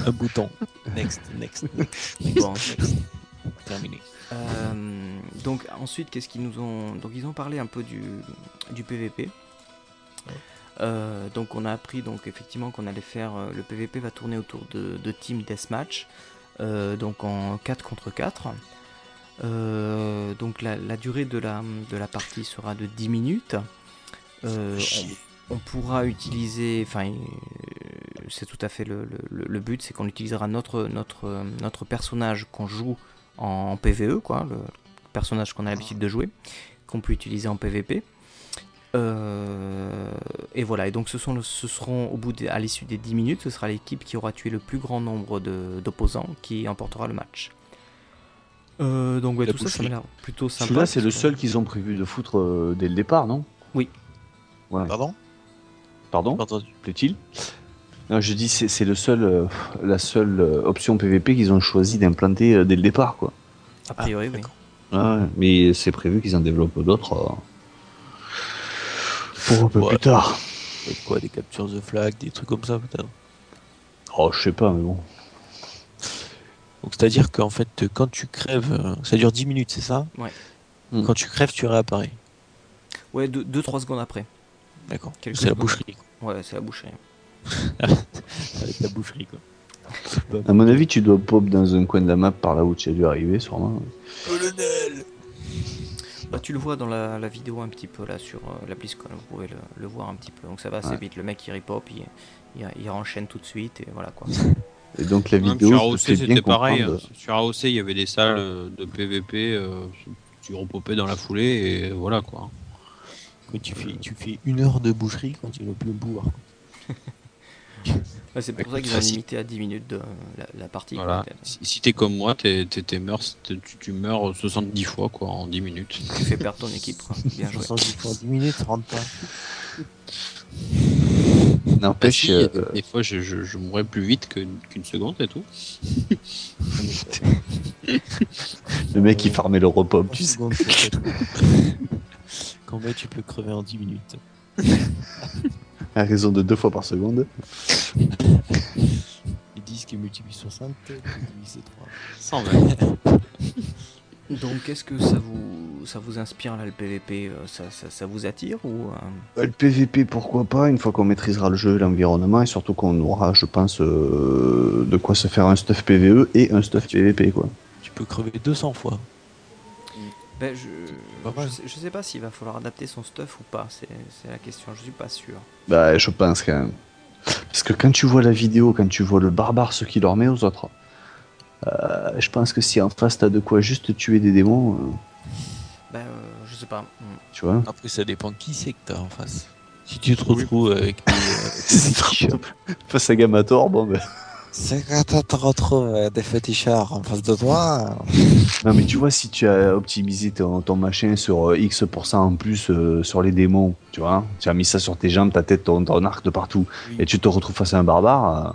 Un bouton. Next, next, next, Bon. terminé. Euh, donc ensuite, qu'est-ce qu'ils nous ont Donc ils ont parlé un peu du, du PVP. Euh, donc on a appris donc effectivement qu'on allait faire euh, le PVP va tourner autour de, de team deathmatch, donc en 4 contre 4. Euh, donc la, la durée de la, de la partie sera de 10 minutes. Euh, on, on pourra utiliser, enfin, euh, c'est tout à fait le, le- le- le but, c'est qu'on utilisera notre, notre, euh, notre personnage qu'on joue en PVE, quoi, le personnage qu'on a l'habitude de jouer, qu'on peut utiliser en PVP. Euh, et voilà, et donc ce, sont ce seront au bout de- à l'issue des 10 minutes, ce sera l'équipe qui aura tué le plus grand nombre de- d'opposants qui emportera le match. Euh, donc ouais, tout ça, ça m'a l'air plutôt sympa. Celui-là, c'est le seul qu'ils ont prévu de foutre euh, dès le départ, non? Oui. Ouais. Pardon? Pardon? Plaît-il? Non, je dis c'est le seul, euh, la seule option PVP qu'ils ont choisi d'implanter euh, dès le départ, quoi. A priori, oui. d'accord. Ouais, mais c'est prévu qu'ils en développent d'autres euh, pour un peu Ouais. plus tard. Avec Quoi, des captures de flag, des trucs comme ça peut-être Oh, je sais pas, mais bon. Donc c'est-à-dire qu'en fait, quand tu crèves, euh, ça dure 10 minutes, c'est ça Ouais. Mm. Quand tu crèves, tu réapparais. Ouais, 2-3 secondes après. D'accord. C'est la secondes. boucherie. quoi. Ouais, c'est la boucherie. Avec la boucherie, quoi. À mon avis, tu dois pop dans un coin de la map par là où tu as dû arriver, sûrement. Colonel Bah, tu le vois dans la, la vidéo un petit peu là sur euh, la BlizzCon, vous pouvez le, le voir un petit peu. Donc ça va assez Ouais. vite, le mec il repop, il, il, il enchaîne tout de suite et voilà quoi. Et donc la vidéo, sur AOC, c'était pareil. hein. Sur AOC, il y avait des salles euh, de PVP. euh, tu repopais dans la foulée et voilà quoi. Quand tu fais, tu fais une heure de boucherie quand tu veux plus boire. Ouais, c'est pour ça qu'ils ont limité à 10 minutes de, la, la partie. Voilà. quoi. Si, si t'es comme moi, t'es, t'es- t'es meurs, t'es- tu, tu meurs 70 fois quoi en 10 minutes. Tu fais perdre ton équipe. quoi. Bien joué. 70 fois 10 minutes, rentre pas. Bah, N'empêche, si, euh, des fois, je, je, je mourrais plus vite que- qu'une seconde et tout. le mec qui farmait le repop, tu sais. tu peux crever en 10 minutes À raison de deux fois par seconde. Et 10 qui multiplie 60, c'est 3. 120. Donc qu'est-ce que ça vous, ça vous inspire là le PVP euh, ça, ça, ça vous attire ou euh, Euh, Le PVP, pourquoi pas, une fois qu'on maîtrisera le jeu, l'environnement, et surtout qu'on aura, je pense, euh, de quoi se faire un stuff PVE et un stuff PVP, quoi. Tu peux crever 200 fois. Ben, je, je, sais, je sais pas s'il va falloir adapter son stuff ou pas, c'est c'est la question, je suis pas sûr. Bah, je pense quand même. Parce que quand tu vois la vidéo, quand tu vois le barbare ce qu'il leur met aux autres, euh, je pense que si en face t'as de quoi juste tuer des démons, euh, Ben, euh, je sais pas. Hmm. tu vois. Après, ça dépend qui c'est que t'as en face. Si tu te retrouves avec des, euh, Face à Gamator, bon ben. C'est quand tu te retrouves avec des fétichards en face de toi. Non, mais tu vois, si tu as optimisé ton, ton machin sur euh, X% en plus euh, sur les démons, tu vois, tu as mis ça sur tes jambes, ta tête, ton, ton arc de partout, Oui. et tu te retrouves face à un barbare, euh,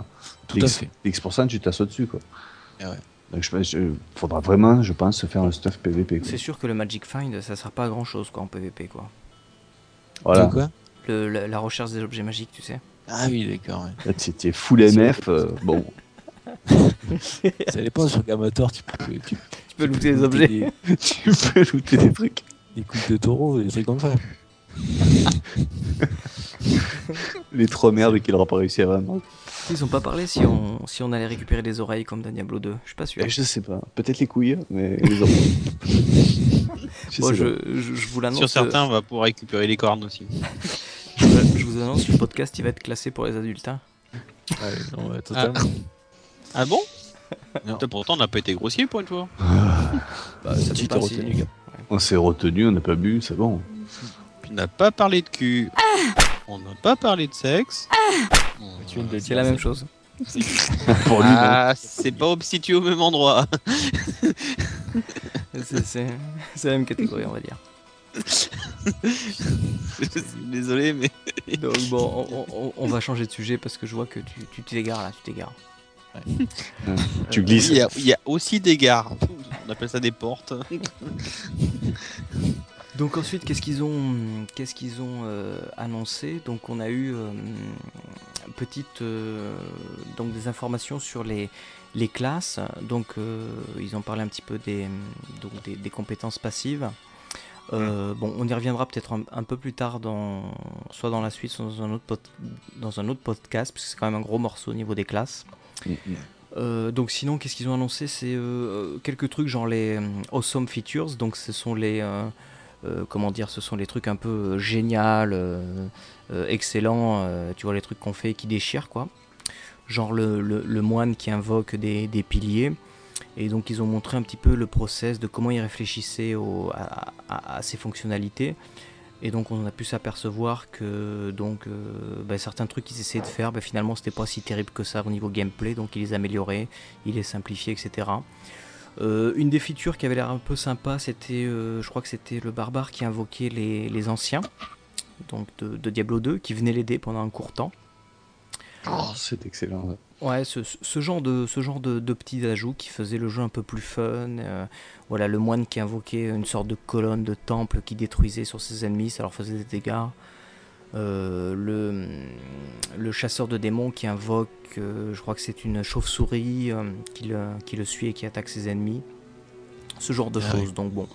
Tout à X, fait. X%, tu t'assois dessus, quoi. Ah ouais. Donc, je, pense- je- faudra vraiment, je pense, se faire un stuff PVP. quoi. C'est sûr que le Magic Find, ça sert pas à grand chose quoi en PvP quoi. Voilà. Quoi? Le- la, la recherche des objets magiques, tu sais. Ah oui, d'accord. ouais. Es full MF, euh, bon, Ça dépend sur Gamator, tu peux, tu, Tu peux looter looter objets. Des, tu peux looter des trucs. des coups de taureau, des trucs comme ça. Les trois merdes qu'ils n'auront pas réussi à vendre. Ils ont pas parlé si on, si on allait récupérer des oreilles comme dans Diablo 2. Je suis pas sûr. Eh, Je sais pas, peut-être les couilles, mais les autres. je Bon, je, je, je vous l'annonce. Sur euh, certains, on va pouvoir récupérer les cornes aussi. Je, je vous annonce, le podcast il va être classé pour les adultes. hein. Ouais, non, ouais, totalement. Ah bon? Non. Putain, Pourtant, on n'a pas été grossier pour une fois. Bah, ça Tu dépend t'es si- retenu, gars. On s'est retenu, on n'a pas bu, c'est bon. On n'a pas parlé de cul. On n'a pas parlé de sexe. C'est dire, la même c'est- chose. Pour lui. Ah, c'est pas situé au même endroit. C'est la même catégorie, on va dire. Désolé, mais. Donc bon, on, on- on va changer de sujet parce que je vois que tu tu t'égares là, tu t'égares. tu glisses. Il y, a, il y a aussi des gares. On appelle ça des portes. Donc ensuite, qu'est-ce qu'ils ont, qu'est-ce qu'ils ont euh, annoncé? Donc on a eu euh, petite, euh, donc des informations sur les, les classes. Donc euh, ils ont parlé un petit peu des, donc des, des compétences passives. Euh, bon, on y reviendra peut-être un, un peu plus tard, dans, soit dans la suite, soit dans un autre, pod- dans un autre podcast, parce que c'est quand même un gros morceau au niveau des classes. Mm, Euh, donc sinon, qu'est-ce qu'ils ont annoncé? C'est euh, quelques trucs genre les awesome features. Donc ce sont les comment dire, ce sont les trucs un peu génial, excellents. tu vois les trucs qu'on fait qui déchirent quoi. Genre le, le- le moine qui invoque des, des piliers. Et donc ils ont montré un petit peu le process de comment ils réfléchissaient à, ces fonctionnalités. Et donc on a pu s'apercevoir que donc euh, bah, certains trucs qu'ils essayaient de faire, bah, finalement c'était pas si terrible que ça au niveau gameplay, donc ils les amélioraient, ils les simplifiaient, etc. Euh, une des features qui avait l'air un peu sympa, c'était, euh, je crois que c'était le barbare qui invoquait les, anciens, donc de, de Diablo 2, qui venaient l'aider pendant un court temps. Oh, c'est excellent. Ouais, ce, ce genre de ce genre de, de petits ajouts qui faisaient le jeu un peu plus fun. euh, voilà, le moine qui invoquait une sorte de colonne de temple qui détruisait sur ses ennemis, ça leur faisait des dégâts. Euh, le, le chasseur de démons qui invoque, euh, je crois que c'est une chauve-souris qui, le, qui le suit et qui attaque ses ennemis. Ce genre de Ah choses. Donc bon,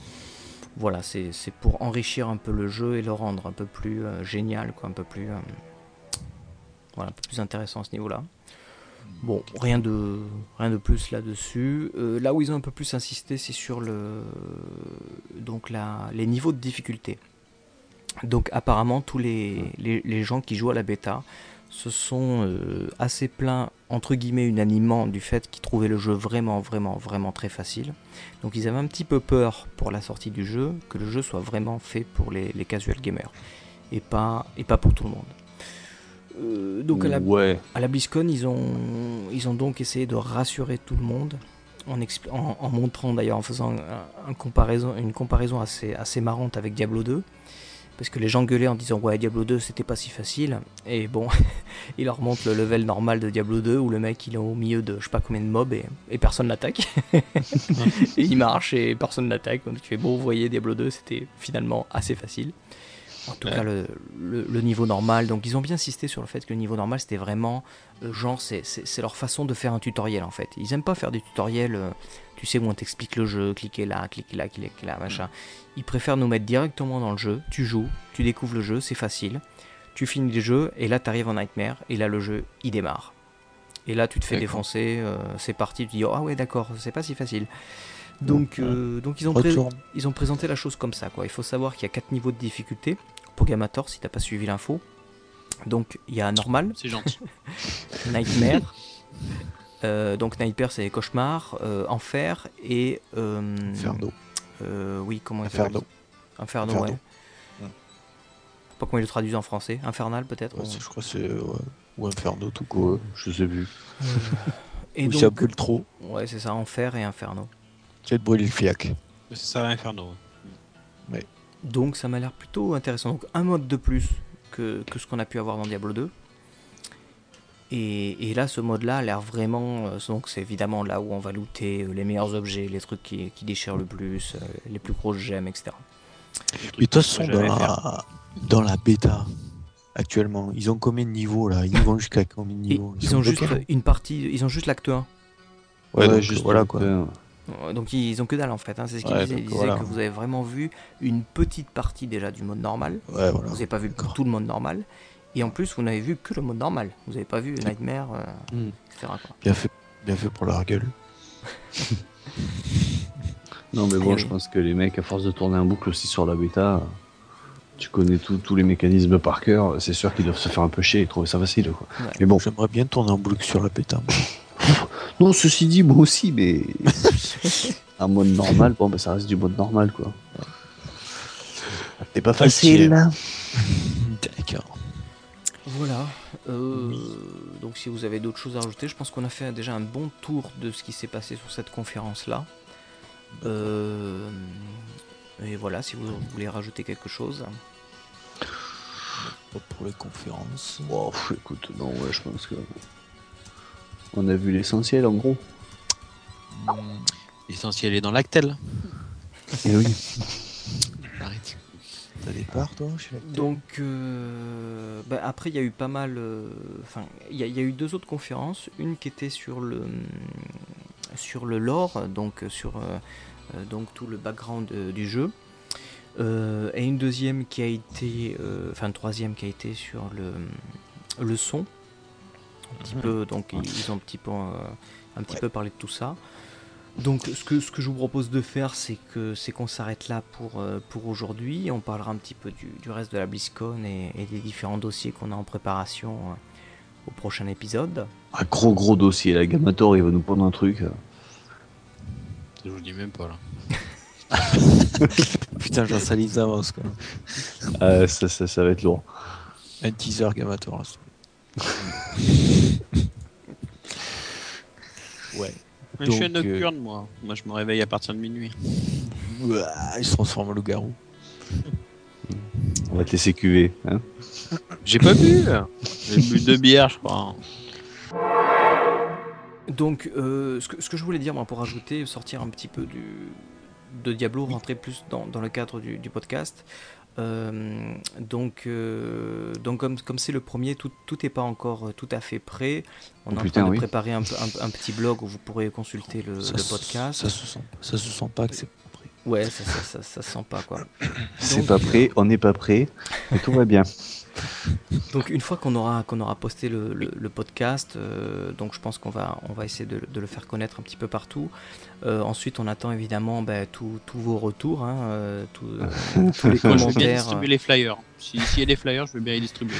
voilà, c'est c'est pour enrichir un peu le jeu et le rendre un peu plus génial, quoi, un peu plus, voilà, un peu plus intéressant à ce niveau-là. Bon, rien de, rien de plus là-dessus. Euh, là où ils ont un peu plus insisté, c'est sur le, donc la, les niveaux de difficulté. Donc apparemment, tous les, les, les gens qui jouent à la bêta se sont euh, assez plaints, entre guillemets, unanimement du fait qu'ils trouvaient le jeu vraiment, vraiment, vraiment très facile. Donc ils avaient un petit peu peur pour la sortie du jeu, que le jeu soit vraiment fait pour les, les casual gamers, et pas, et pas pour tout le monde. Euh, donc à la, Ouais. à la BlizzCon, ils ont, ils ont donc essayé de rassurer tout le monde en, en, en montrant d'ailleurs, en faisant un- un comparaison, une comparaison assez, assez marrante avec Diablo 2. Parce que les gens gueulaient en disant ouais Diablo 2 c'était pas si facile et bon il leur montre le level normal de Diablo 2 où le mec il est au milieu de je sais pas combien de mobs et, et personne l'attaque et il marche et personne l'attaque donc tu fais bon vous voyez Diablo 2 c'était finalement assez facile en tout Ouais. cas le, le- le niveau normal. Donc ils ont bien insisté sur le fait que le niveau normal c'était vraiment euh, genre c'est- leur façon de faire un tutoriel en fait. Ils aiment pas faire des tutoriels euh, tu sais où on t'explique le jeu cliquez là cliquez là cliquez là machin. Ils préfèrent nous mettre directement dans le jeu. Tu joues tu découvres le jeu c'est facile. Tu finis le jeu et là tu arrives en nightmare et là le jeu il démarre. Et là tu te fais défoncer euh, c'est parti tu dis ah ouais d'accord c'est pas si facile Donc, euh, donc ils, ont ils ont présenté la chose comme ça. Quoi. Il faut savoir qu'il y a quatre niveaux de difficulté pour Gamator si t'as pas suivi l'info. Donc il y a normal, C'est gentil. Nightmare. euh, donc Nightmare c'est cauchemar, euh, enfer et euh, Inferno. euh, oui comment il Inferno. s'appelle? Inferno, Inferno. ouais. Ouais. Je sais Pas comment ils le traduisent en français. Infernal peut-être. Ouais, c'est- je crois que c'est euh, ouais. ou Inferno tout Quoi, court. je sais plus. Et Ou donc, trop. ouais c'est ça, enfer et inferno. Tu vas te brûler le fiac. C'est ça, Inferno. Donc ça m'a l'air plutôt intéressant. Donc un mode de plus que, que ce qu'on a pu avoir dans Diablo 2. Et, et là, ce mode-là a l'air vraiment. euh, donc c'est évidemment là où on va looter euh, les meilleurs objets, les trucs qui, qui déchirent le plus, euh, les plus grosses gemmes, etc. Mais de toute façon, dans la, dans la bêta, actuellement, ils ont combien de niveaux là? Ils vont jusqu'à combien de niveaux? Ils ont juste une partie, ils ont juste l'acte 1. Ouais, donc, juste voilà quoi. Euh, Donc ils ont que dalle en fait. hein. C'est ce qu'ils Ouais, disaient. Ils disaient voilà. que vous avez vraiment vu une petite partie déjà du mode normal. Ouais, voilà. Vous n'avez pas vu tout le mode normal. Et en plus, vous n'avez vu que le mode normal. Vous n'avez pas vu Nightmare, euh, Mm. etc. quoi. Bien fait, bien fait pour leur gueule. Non, mais bon, je oui. pense que les mecs, à force de tourner en boucle aussi sur la bêta, tu connais tous les mécanismes par cœur, c'est sûr qu'ils doivent se faire un peu chier et trouver ça facile. Quoi. Ouais. Mais bon, J'aimerais bien tourner en boucle sur la bêta. non, ceci dit, moi aussi, mais. un mode normal, bon, bah, ça reste du mode normal, quoi. C'est pas facile. D'accord. Voilà. euh, donc si vous avez d'autres choses à rajouter, je pense qu'on a fait déjà un bon tour de ce qui s'est passé sur cette conférence-là. Euh, et voilà, si vous voulez rajouter quelque chose. Pas pour les conférences. Bon, pff, écoute, non, ouais, je pense que. On a vu l'essentiel, en gros. Hmm, L'essentiel est dans l'actel. Et oui. Arrête. T'as des parts toi chez la Donc euh, bah, après il y a eu pas mal, euh, enfin il y, a- il y a eu deux autres conférences, une qui était sur le sur le lore, donc sur euh, euh, donc tout le background euh, du jeu, Euh, et une deuxième qui a été, euh, enfin une troisième qui a été sur le le son, un petit peu, donc ils, ont un petit peu euh, un petit Ouais. peu parlé de tout ça. Donc ce que, ce que je vous propose de faire, c'est que c'est qu'on s'arrête là pour, euh, pour aujourd'hui. On parlera un petit peu du, du reste de la BlizzCon et, et des différents dossiers qu'on a en préparation euh, au prochain épisode. Un gros, gros dossier, la Gamator, il va nous prendre un truc. Je vous dis même pas là. Putain, j'en salise d'avance quoi. Ah, ça, ça, ça va être lourd. Un teaser Gamator. là. ouais. Mais je suis un euh, nocturne, moi. Moi, je me réveille à partir de minuit. Il se transforme en loup-garou. On va te laisser cuver. Hein J'ai pas bu J'ai bu deux bières, je crois. Donc euh, ce, que, ce que je voulais dire moi, pour ajouter, sortir un petit peu du, de Diablo, rentrer plus dans, dans le cadre du, du podcast. Euh, donc, euh, donc comme comme c'est le premier, tout tout n'est pas encore euh, tout à fait prêt. On Oh est en train de oui. préparer un, un- un petit blog où vous pourrez consulter le, Ça le se- podcast. Ça se sent, ça se sent pas que c'est pas prêt. Ouais, ça, ça, ça, ça se sent pas quoi. C'est pas prêt, on n'est pas prêt, mais tout va bien. Donc une fois qu'on aura qu'on aura posté le, le- le podcast, euh, donc je pense qu'on va on va essayer de, de le faire connaître un petit peu partout. Euh, ensuite, on attend évidemment ben, tous vos retours, hein, euh, tous, les Moi, je veux bien commentaires, distribuer les flyers. Si- S'il y a des flyers, je veux bien les distribuer.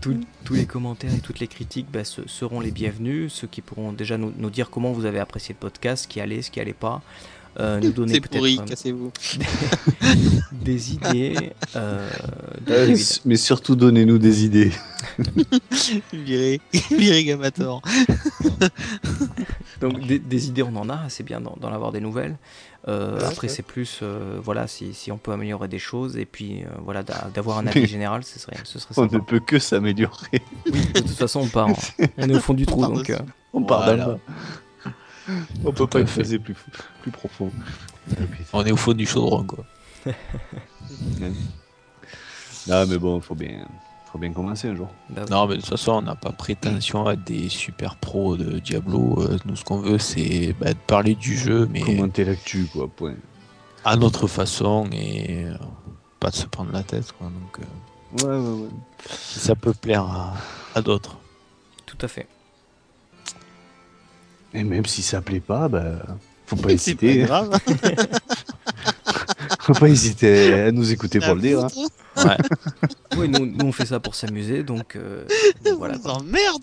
tous, tous les commentaires et toutes les critiques ben, se- seront les bienvenus. Ceux qui pourront déjà nous, nous dire comment vous avez apprécié le podcast, ce qui allait, ce qui allait pas. Euh, nous donner C'est peut-être pourri, euh, cassez-vous. des idées. euh, donc, Euh, mais surtout, donnez-nous des idées. Virez, virez Gamator. Donc des, des idées, on en a, c'est bien d'en avoir des nouvelles. Euh, après, c'est plus, euh, voilà, si, si on peut améliorer des choses et puis euh, voilà, d'a- d'avoir un avis général, ce serait, ce serait On sympa. ne peut que s'améliorer. Oui, de toute façon, on part, on est au fond du trou, donc euh, On part Voilà. On peut pas creuser plus, plus profond. On est au fond du chaudron quoi. Ah, mais bon, faut bien, faut bien commencer un jour. bah, Non, mais de toute façon, on n'a pas prétention à être des super pros de Diablo. Euh, Nous, ce qu'on veut, c'est bah, de parler du jeu, mais Commenter l'actu, quoi, point. à notre façon et euh, pas de se prendre la tête. Quoi. Donc, euh, Ouais, ouais, ouais. ça peut plaire à, à d'autres. tout à fait. Et même si ça plaît pas, bah, Faut pas C'est pas hésiter. grave. Faut pas hésiter à nous écouter pour le dire. hein. Ouais. Oui, nous, nous, on fait ça pour s'amuser, donc euh, donc voilà.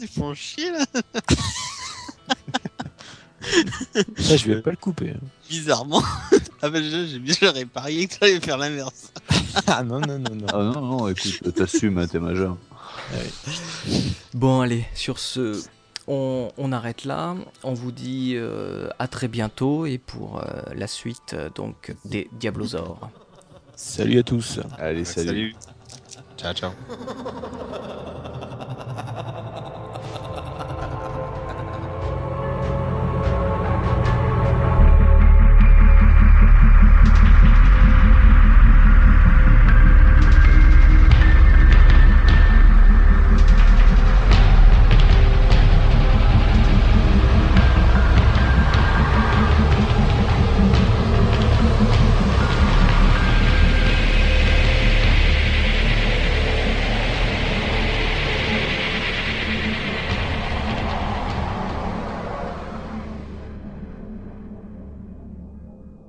ils font chier là. Ça, je vais pas le couper. hein. Bizarrement. ah ben je- j'ai bien j'aurais parié que tu allais faire l'inverse. Ah non, non, non, non. Ah non, non, écoute, t'assumes, hein, t'es majeur. Bon, allez, sur ce, on, on arrête là. On vous dit euh, à très bientôt et pour euh, la suite euh, donc des Diablosaures. Salut à tous. Allez, salut. Ciao, ciao.